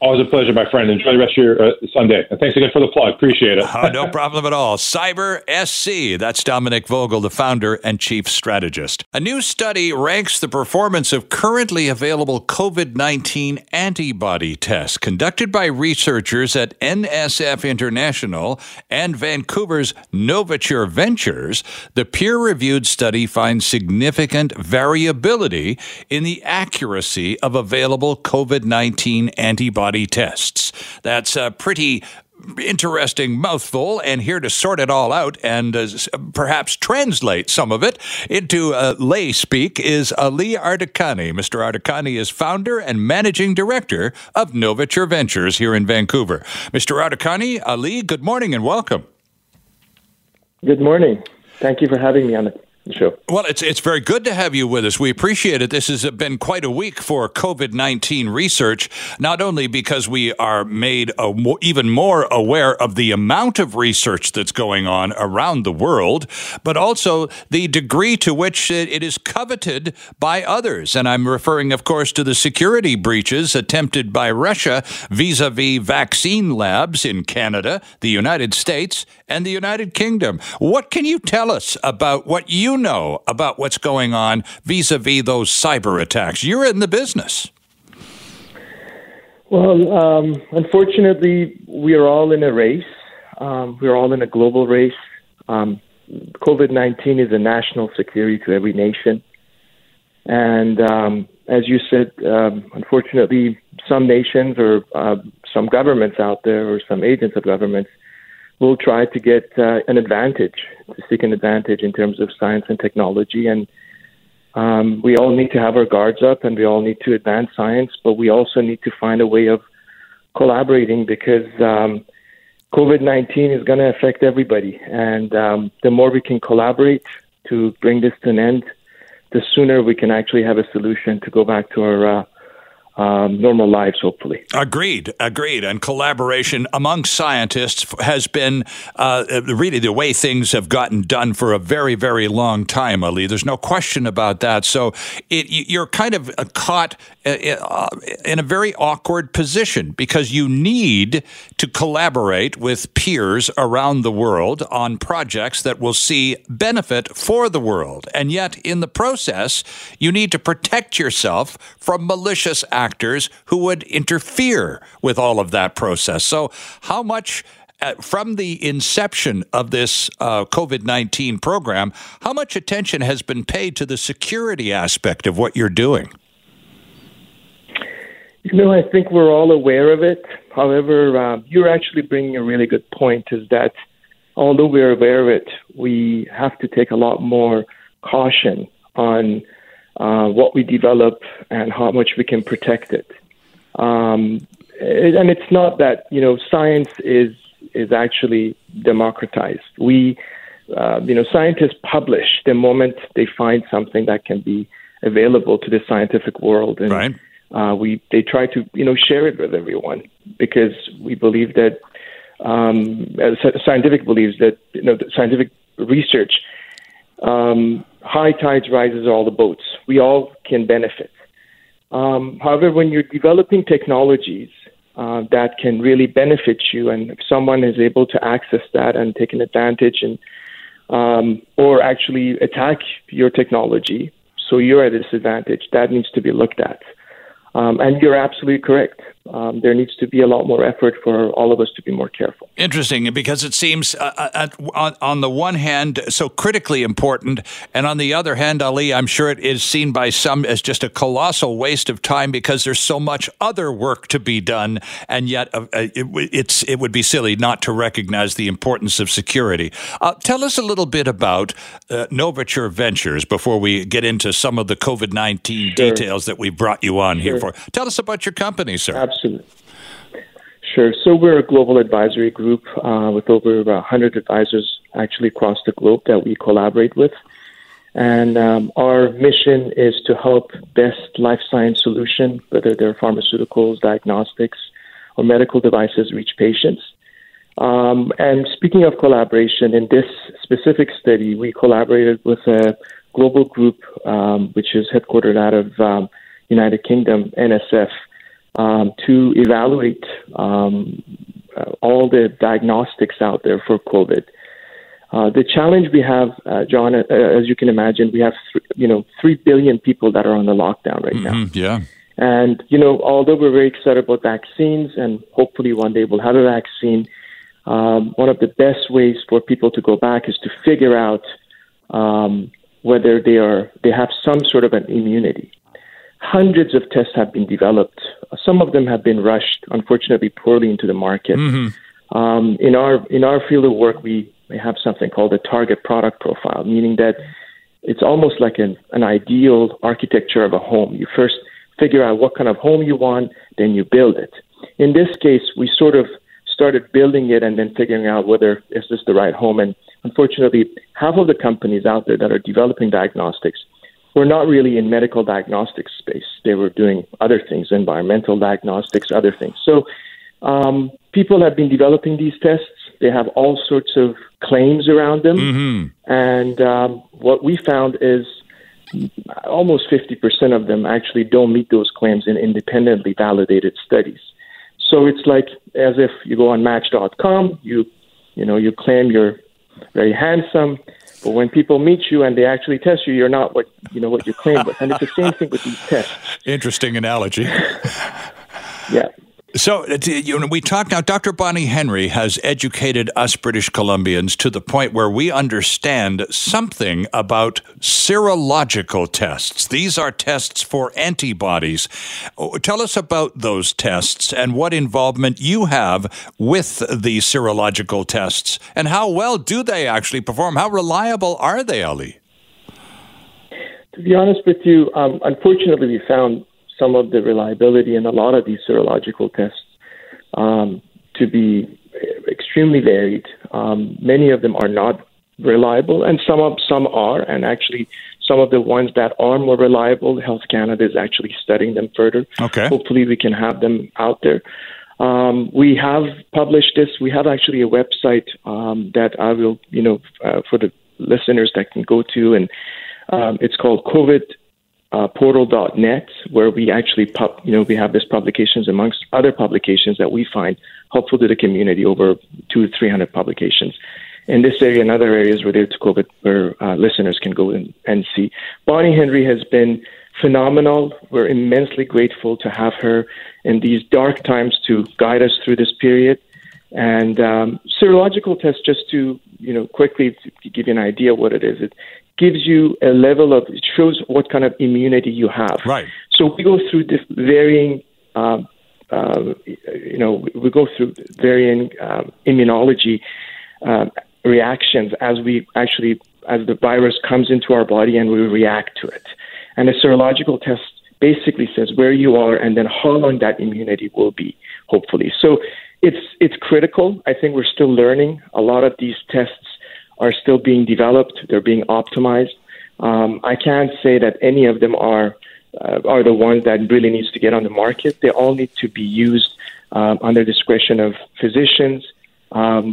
Always a pleasure, my friend. Enjoy the rest of your uh, Sunday. And thanks again for the plug. Appreciate it. oh, no problem at all. Cyber SC. That's Dominic Vogel, the founder and chief strategist. A new study ranks the performance of currently available COVID 19 antibody tests conducted by researchers at NSF International and Vancouver's Novateur Ventures. The peer reviewed study finds significant variability in the accuracy of available COVID 19 antibody tests. That's a pretty interesting mouthful, and here to sort it all out and uh, perhaps translate some of it into uh, lay speak is Ali Ardakani. Mr. Ardakani is founder and managing director of Novateur Ventures here in Vancouver. Mr. Ardakani, Ali, good morning and welcome. Good morning. Thank you for having me on the Sure. Well, it's it's very good to have you with us. We appreciate it. This has been quite a week for COVID nineteen research. Not only because we are made a, even more aware of the amount of research that's going on around the world, but also the degree to which it, it is coveted by others. And I'm referring, of course, to the security breaches attempted by Russia vis-a-vis vaccine labs in Canada, the United States, and the United Kingdom. What can you tell us about what you you know about what's going on vis a vis those cyber attacks? You're in the business. Well, um, unfortunately, we are all in a race. Um, we're all in a global race. Um, COVID 19 is a national security to every nation. And um, as you said, um, unfortunately, some nations or uh, some governments out there or some agents of governments will try to get uh, an advantage, to seek an advantage in terms of science and technology. And um, we all need to have our guards up and we all need to advance science, but we also need to find a way of collaborating because um, COVID 19 is going to affect everybody. And um, the more we can collaborate to bring this to an end, the sooner we can actually have a solution to go back to our uh, um, normal lives, hopefully. Agreed, agreed. And collaboration among scientists has been uh, really the way things have gotten done for a very, very long time, Ali. There's no question about that. So it, you're kind of uh, caught uh, uh, in a very awkward position because you need to collaborate with peers around the world on projects that will see benefit for the world. And yet, in the process, you need to protect yourself from malicious acts actors who would interfere with all of that process. So, how much uh, from the inception of this uh, COVID 19 program, how much attention has been paid to the security aspect of what you're doing? You know, I think we're all aware of it. However, uh, you're actually bringing a really good point is that although we're aware of it, we have to take a lot more caution on uh, what we develop and how much we can protect it. Um, it. And it's not that you know science is is actually democratized. We uh, you know, scientists publish the moment they find something that can be available to the scientific world, and Right. uh, we they try to you know share it with everyone because we believe that um, as scientific believes that you know that scientific research um, high tides rises all the boats. We all can benefit. Um, however, when you're developing technologies uh, that can really benefit you, and if someone is able to access that and take an advantage, and um, or actually attack your technology, so you're at a disadvantage, that needs to be looked at. Um, and you're absolutely correct. Um, there needs to be a lot more effort for all of us to be more careful. Interesting, because it seems uh, uh, on, on the one hand so critically important, and on the other hand, Ali, I'm sure it is seen by some as just a colossal waste of time because there's so much other work to be done, and yet uh, it, it's it would be silly not to recognize the importance of security. Uh, tell us a little bit about uh, Novateur Ventures before we get into some of the COVID 19 Sure. details that we brought you on here for. Tell us about your company, sir. Absolutely. Sure. So we're a global advisory group uh, with over 100 advisors actually across the globe that we collaborate with. And um, our mission is to help best life science solution, whether they're pharmaceuticals, diagnostics, or medical devices, reach patients. Um, and speaking of collaboration, in this specific study, we collaborated with a global group um, which is headquartered out of um, United Kingdom, NSF, um, to evaluate um, uh, all the diagnostics out there for COVID. Uh, the challenge we have, uh, John, uh, as you can imagine, we have th- you know three billion people that are on the lockdown right now. Mhm, yeah. And, you know, although we're very excited about vaccines and hopefully one day we'll have a vaccine, um, one of the best ways for people to go back is to figure out um, whether they are they have some sort of an immunity. Hundreds of tests have been developed. Some of them have been rushed, unfortunately, poorly into the market. Um, in our in our field of work, we, we have something called a target product profile, meaning that it's almost like an, an ideal architecture of a home. You first figure out what kind of home you want, then you build it. In this case, we sort of started building it and then figuring out whether is this the right home. And unfortunately, half of the companies out there that are developing diagnostics were not really in medical diagnostics space. They were doing other things, environmental diagnostics, other things. So um, people have been developing these tests. They have all sorts of claims around them. And um, what we found is almost 50% of them actually don't meet those claims in independently validated studies. So it's like as if you go on Match.com, you you know you claim you're very handsome, but when people meet you and they actually test you, you're not what you know what you claim. But and it's the same thing with these tests. Interesting analogy. Yeah. So, uh, you know, we talk now. Dr. Bonnie Henry has educated us British Columbians to the point where we understand something about serological tests. These are tests for antibodies. Oh, Tell us about those tests and what involvement you have with the serological tests and how well do they actually perform? How reliable are they, Ali? To be honest with you, um, unfortunately, we found some of the reliability in a lot of these serological tests um, to be extremely varied. Um, many of them are not reliable, and some of some are. And actually, some of the ones that are more reliable, Health Canada is actually studying them further. Okay. Hopefully, we can have them out there. Um, we have published this. We have actually a website um, that I will, you know, uh, for the listeners that can go to, and um, it's called COVID uh, portal.net, where we actually, pub, you know, we have this publications amongst other publications that we find helpful to the community, over two to three hundred publications. In this area and other areas related to COVID, where uh, listeners can go and, and see. Bonnie Henry has been phenomenal. We're immensely grateful to have her in these dark times to guide us through this period. And um, serological tests, just to you know, quickly give you an idea what it is, it gives you a level of it shows what kind of immunity you have. Right. So we go through this varying, um, uh, you know, we go through varying um, immunology um, reactions as we actually as the virus comes into our body and we react to it. And a serological test basically says where you are and then how long that immunity will be, hopefully. So it's it's critical. I think we're still learning. A lot of these tests are still being developed. They're being optimized. Um, I can't say that any of them are uh, are the ones that really needs to get on the market. They all need to be used um, under discretion of physicians. Um,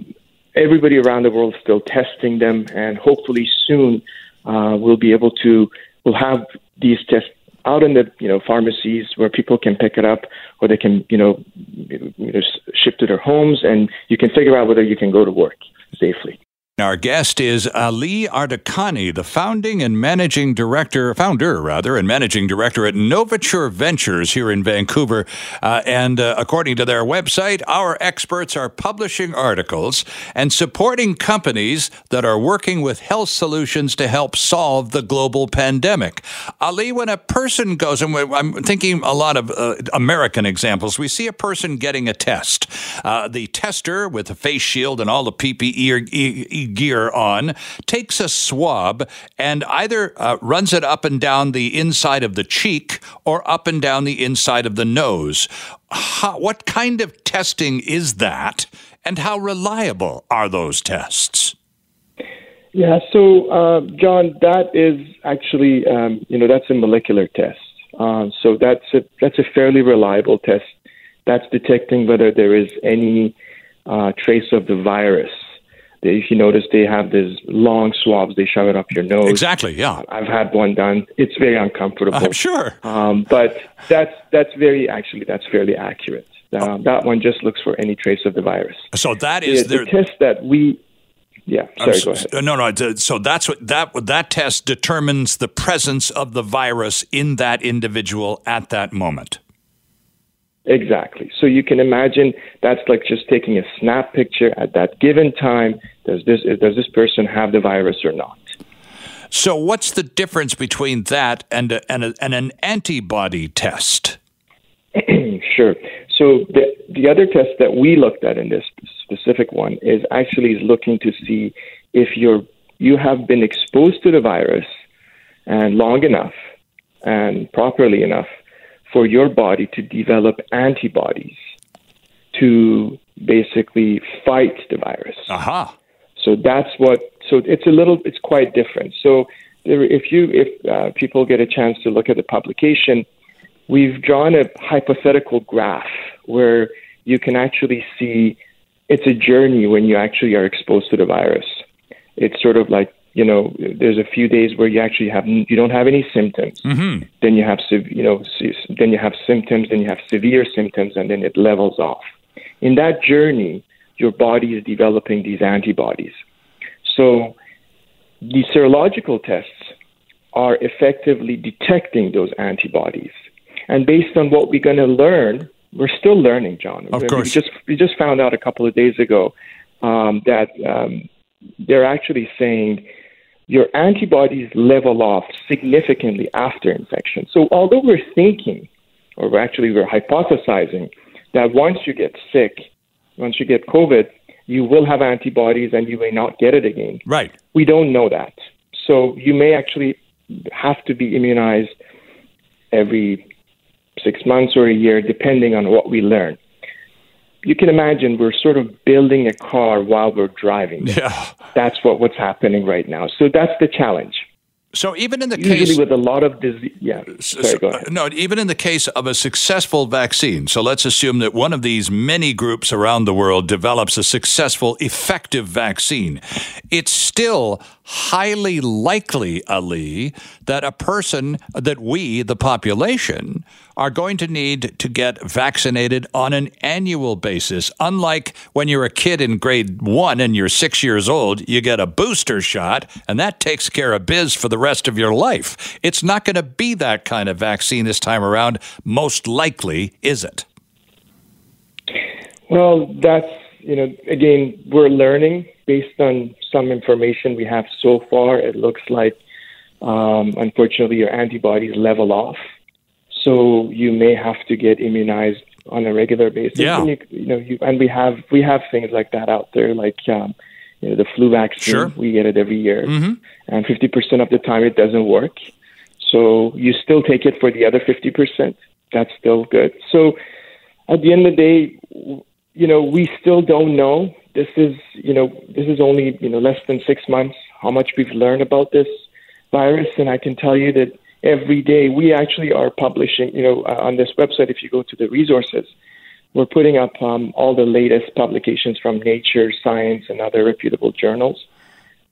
everybody around the world is still testing them, and hopefully soon uh, we'll be able to we'll have these tests out in the you know pharmacies where people can pick it up or they can you know, you know ship to their homes and you can figure out whether you can go to work safely. Our guest is Ali Ardakani, the founding and managing director, founder rather, and managing director at Novateur Ventures here in Vancouver. Uh, and uh, according to their website, our experts are publishing articles and supporting companies that are working with health solutions to help solve the global pandemic. Ali, when a person goes, and I'm thinking a lot of uh, American examples, we see a person getting a test. Uh, the tester with a face shield and all the PPE gear on, takes a swab, and either uh, runs it up and down the inside of the cheek or up and down the inside of the nose. How, what kind of testing is that, and how reliable are those tests? Yeah, so uh, John, that is actually um, you know that's a molecular test. Uh, so that's a that's a fairly reliable test. That's detecting whether there is any uh, trace of the virus if you notice, they have these long swabs. They shove it up your nose. Exactly. Yeah. I've had one done. It's very uncomfortable. I'm sure. Um, but that's that's very actually that's fairly accurate. Um, that one just looks for any trace of the virus. So that is the, the test that we. Yeah, sorry. go ahead. No, no. So that's what that that test determines the presence of the virus in that individual at that moment. Exactly. So you can imagine that's like just taking a snap picture at that given time. Does this does this person have the virus or not? So what's the difference between that and a, and, a, and an antibody test? sure. So the the other test that we looked at in this specific one is actually looking to see if you're you have been exposed to the virus and long enough and properly enough for your body to develop antibodies to basically fight the virus. Aha. Uh-huh. So that's what. So it's a little. It's quite different. So there, if you if uh, people get a chance to look at the publication, we've drawn a hypothetical graph where you can actually see it's a journey when you actually are exposed to the virus. It's sort of like you know, there's a few days where you actually have you don't have any symptoms. Mm-hmm. Then you have you know then you have symptoms, then you have severe symptoms, and then it levels off. In that journey, your body is developing these antibodies. So the serological tests are effectively detecting those antibodies. And based on what we're going to learn, we're still learning, John. Of course. We just, we just found out a couple of days ago um, that um, they're actually saying your antibodies level off significantly after infection. So although we're thinking, or actually we're hypothesizing, that once you get sick, once you get COVID, you will have antibodies and you may not get it again. Right. We don't know that. So you may actually have to be immunized every six months or a year, depending on what we learn you can imagine we're sort of building a car while we're driving. Yeah. That's what, what's happening right now. So that's the challenge. So even in the Usually case with a lot of disease, yeah. Sorry, go ahead. No, even in the case of a successful vaccine. So let's assume that one of these many groups around the world develops a successful, effective vaccine. It's still highly likely, Ali, that a person, that we, the population, are going to need to get vaccinated on an annual basis. Unlike when you're a kid in grade one and you're six years old, you get a booster shot, and that takes care of biz for the rest of your life. It's not going to be that kind of vaccine this time around, most likely, is it? Well, that's, you know, again, we're learning based on some information we have so far, it looks like um, unfortunately your antibodies level off. So you may have to get immunized on a regular basis. Yeah. And you, you know, you, and we have we have things like that out there, like um, you know, the flu vaccine. Sure. We get it every year, mm-hmm. and fifty percent of the time it doesn't work. So you still take it for the other fifty percent. That's still good. So at the end of the day, you know, we still don't know this is, you know, this is only, you know, less than six months, how much we've learned about this virus. And I can tell you that every day we actually are publishing, you know, uh, on this website, if you go to the resources, we're putting up um, all the latest publications from Nature, Science, and other reputable journals.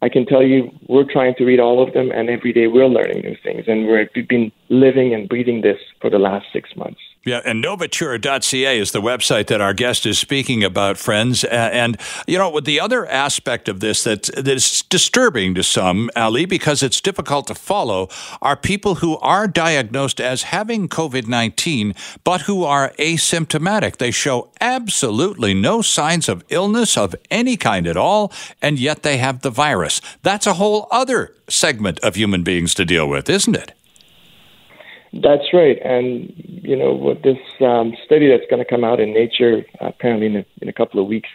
I can tell you we're trying to read all of them, and every day we're learning new things, and we've been living and breathing this for the last six months. Yeah, and novateur.ca is the website that our guest is speaking about, friends. And, you know, with the other aspect of this that, that is disturbing to some, Ali, because it's difficult to follow, are people who are diagnosed as having COVID 19, but who are asymptomatic. They show absolutely no signs of illness of any kind at all, and yet they have the virus. That's a whole other segment of human beings to deal with, isn't it? That's right, and you know what this um, study that's going to come out in Nature apparently in a, in a couple of weeks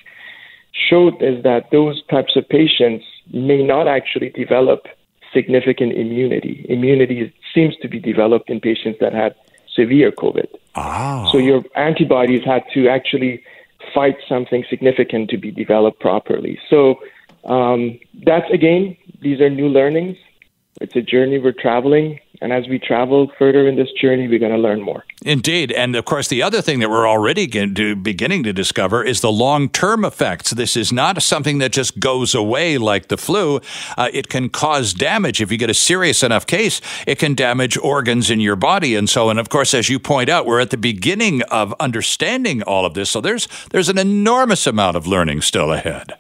showed is that those types of patients may not actually develop significant immunity. Immunity seems to be developed in patients that had severe COVID. Ah. So your antibodies had to actually fight something significant to be developed properly. So um, that's again, these are new learnings. It's a journey we're traveling. And as we travel further in this journey, we're going to learn more. Indeed. And of course, the other thing that we're already beginning to discover is the long term effects. This is not something that just goes away like the flu. Uh, it can cause damage. If you get a serious enough case, it can damage organs in your body and so on. Of course, as you point out, we're at the beginning of understanding all of this. So there's, there's an enormous amount of learning still ahead.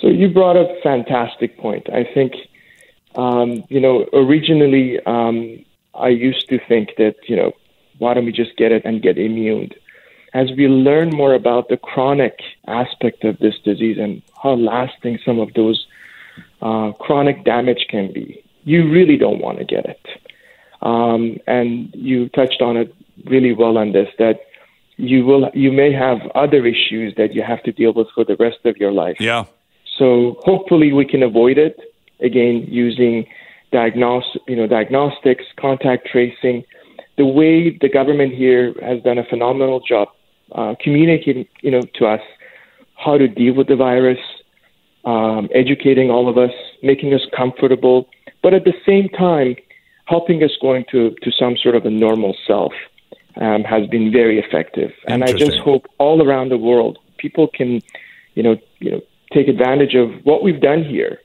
So you brought up a fantastic point. I think um, you know, originally um, I used to think that, you know, why don't we just get it and get immune? As we learn more about the chronic aspect of this disease and how lasting some of those uh, chronic damage can be, you really don't want to get it. Um, and you touched on it really well on this that you will you may have other issues that you have to deal with for the rest of your life. Yeah. So hopefully we can avoid it again using diagnos- you know, diagnostics, contact tracing. The way the government here has done a phenomenal job uh, communicating, you know, to us how to deal with the virus, um, educating all of us, making us comfortable, but at the same time, helping us going to, to some sort of a normal self um, has been very effective. And I just hope all around the world people can, you know, you know, take advantage of what we've done here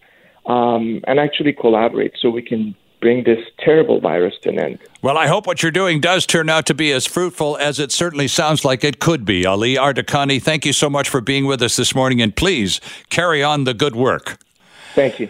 um, and actually collaborate so we can bring this terrible virus to an end. Well, I hope what you're doing does turn out to be as fruitful as it certainly sounds like it could be. Ali Ardakani, thank you so much for being with us this morning, and please carry on the good work. Thank you.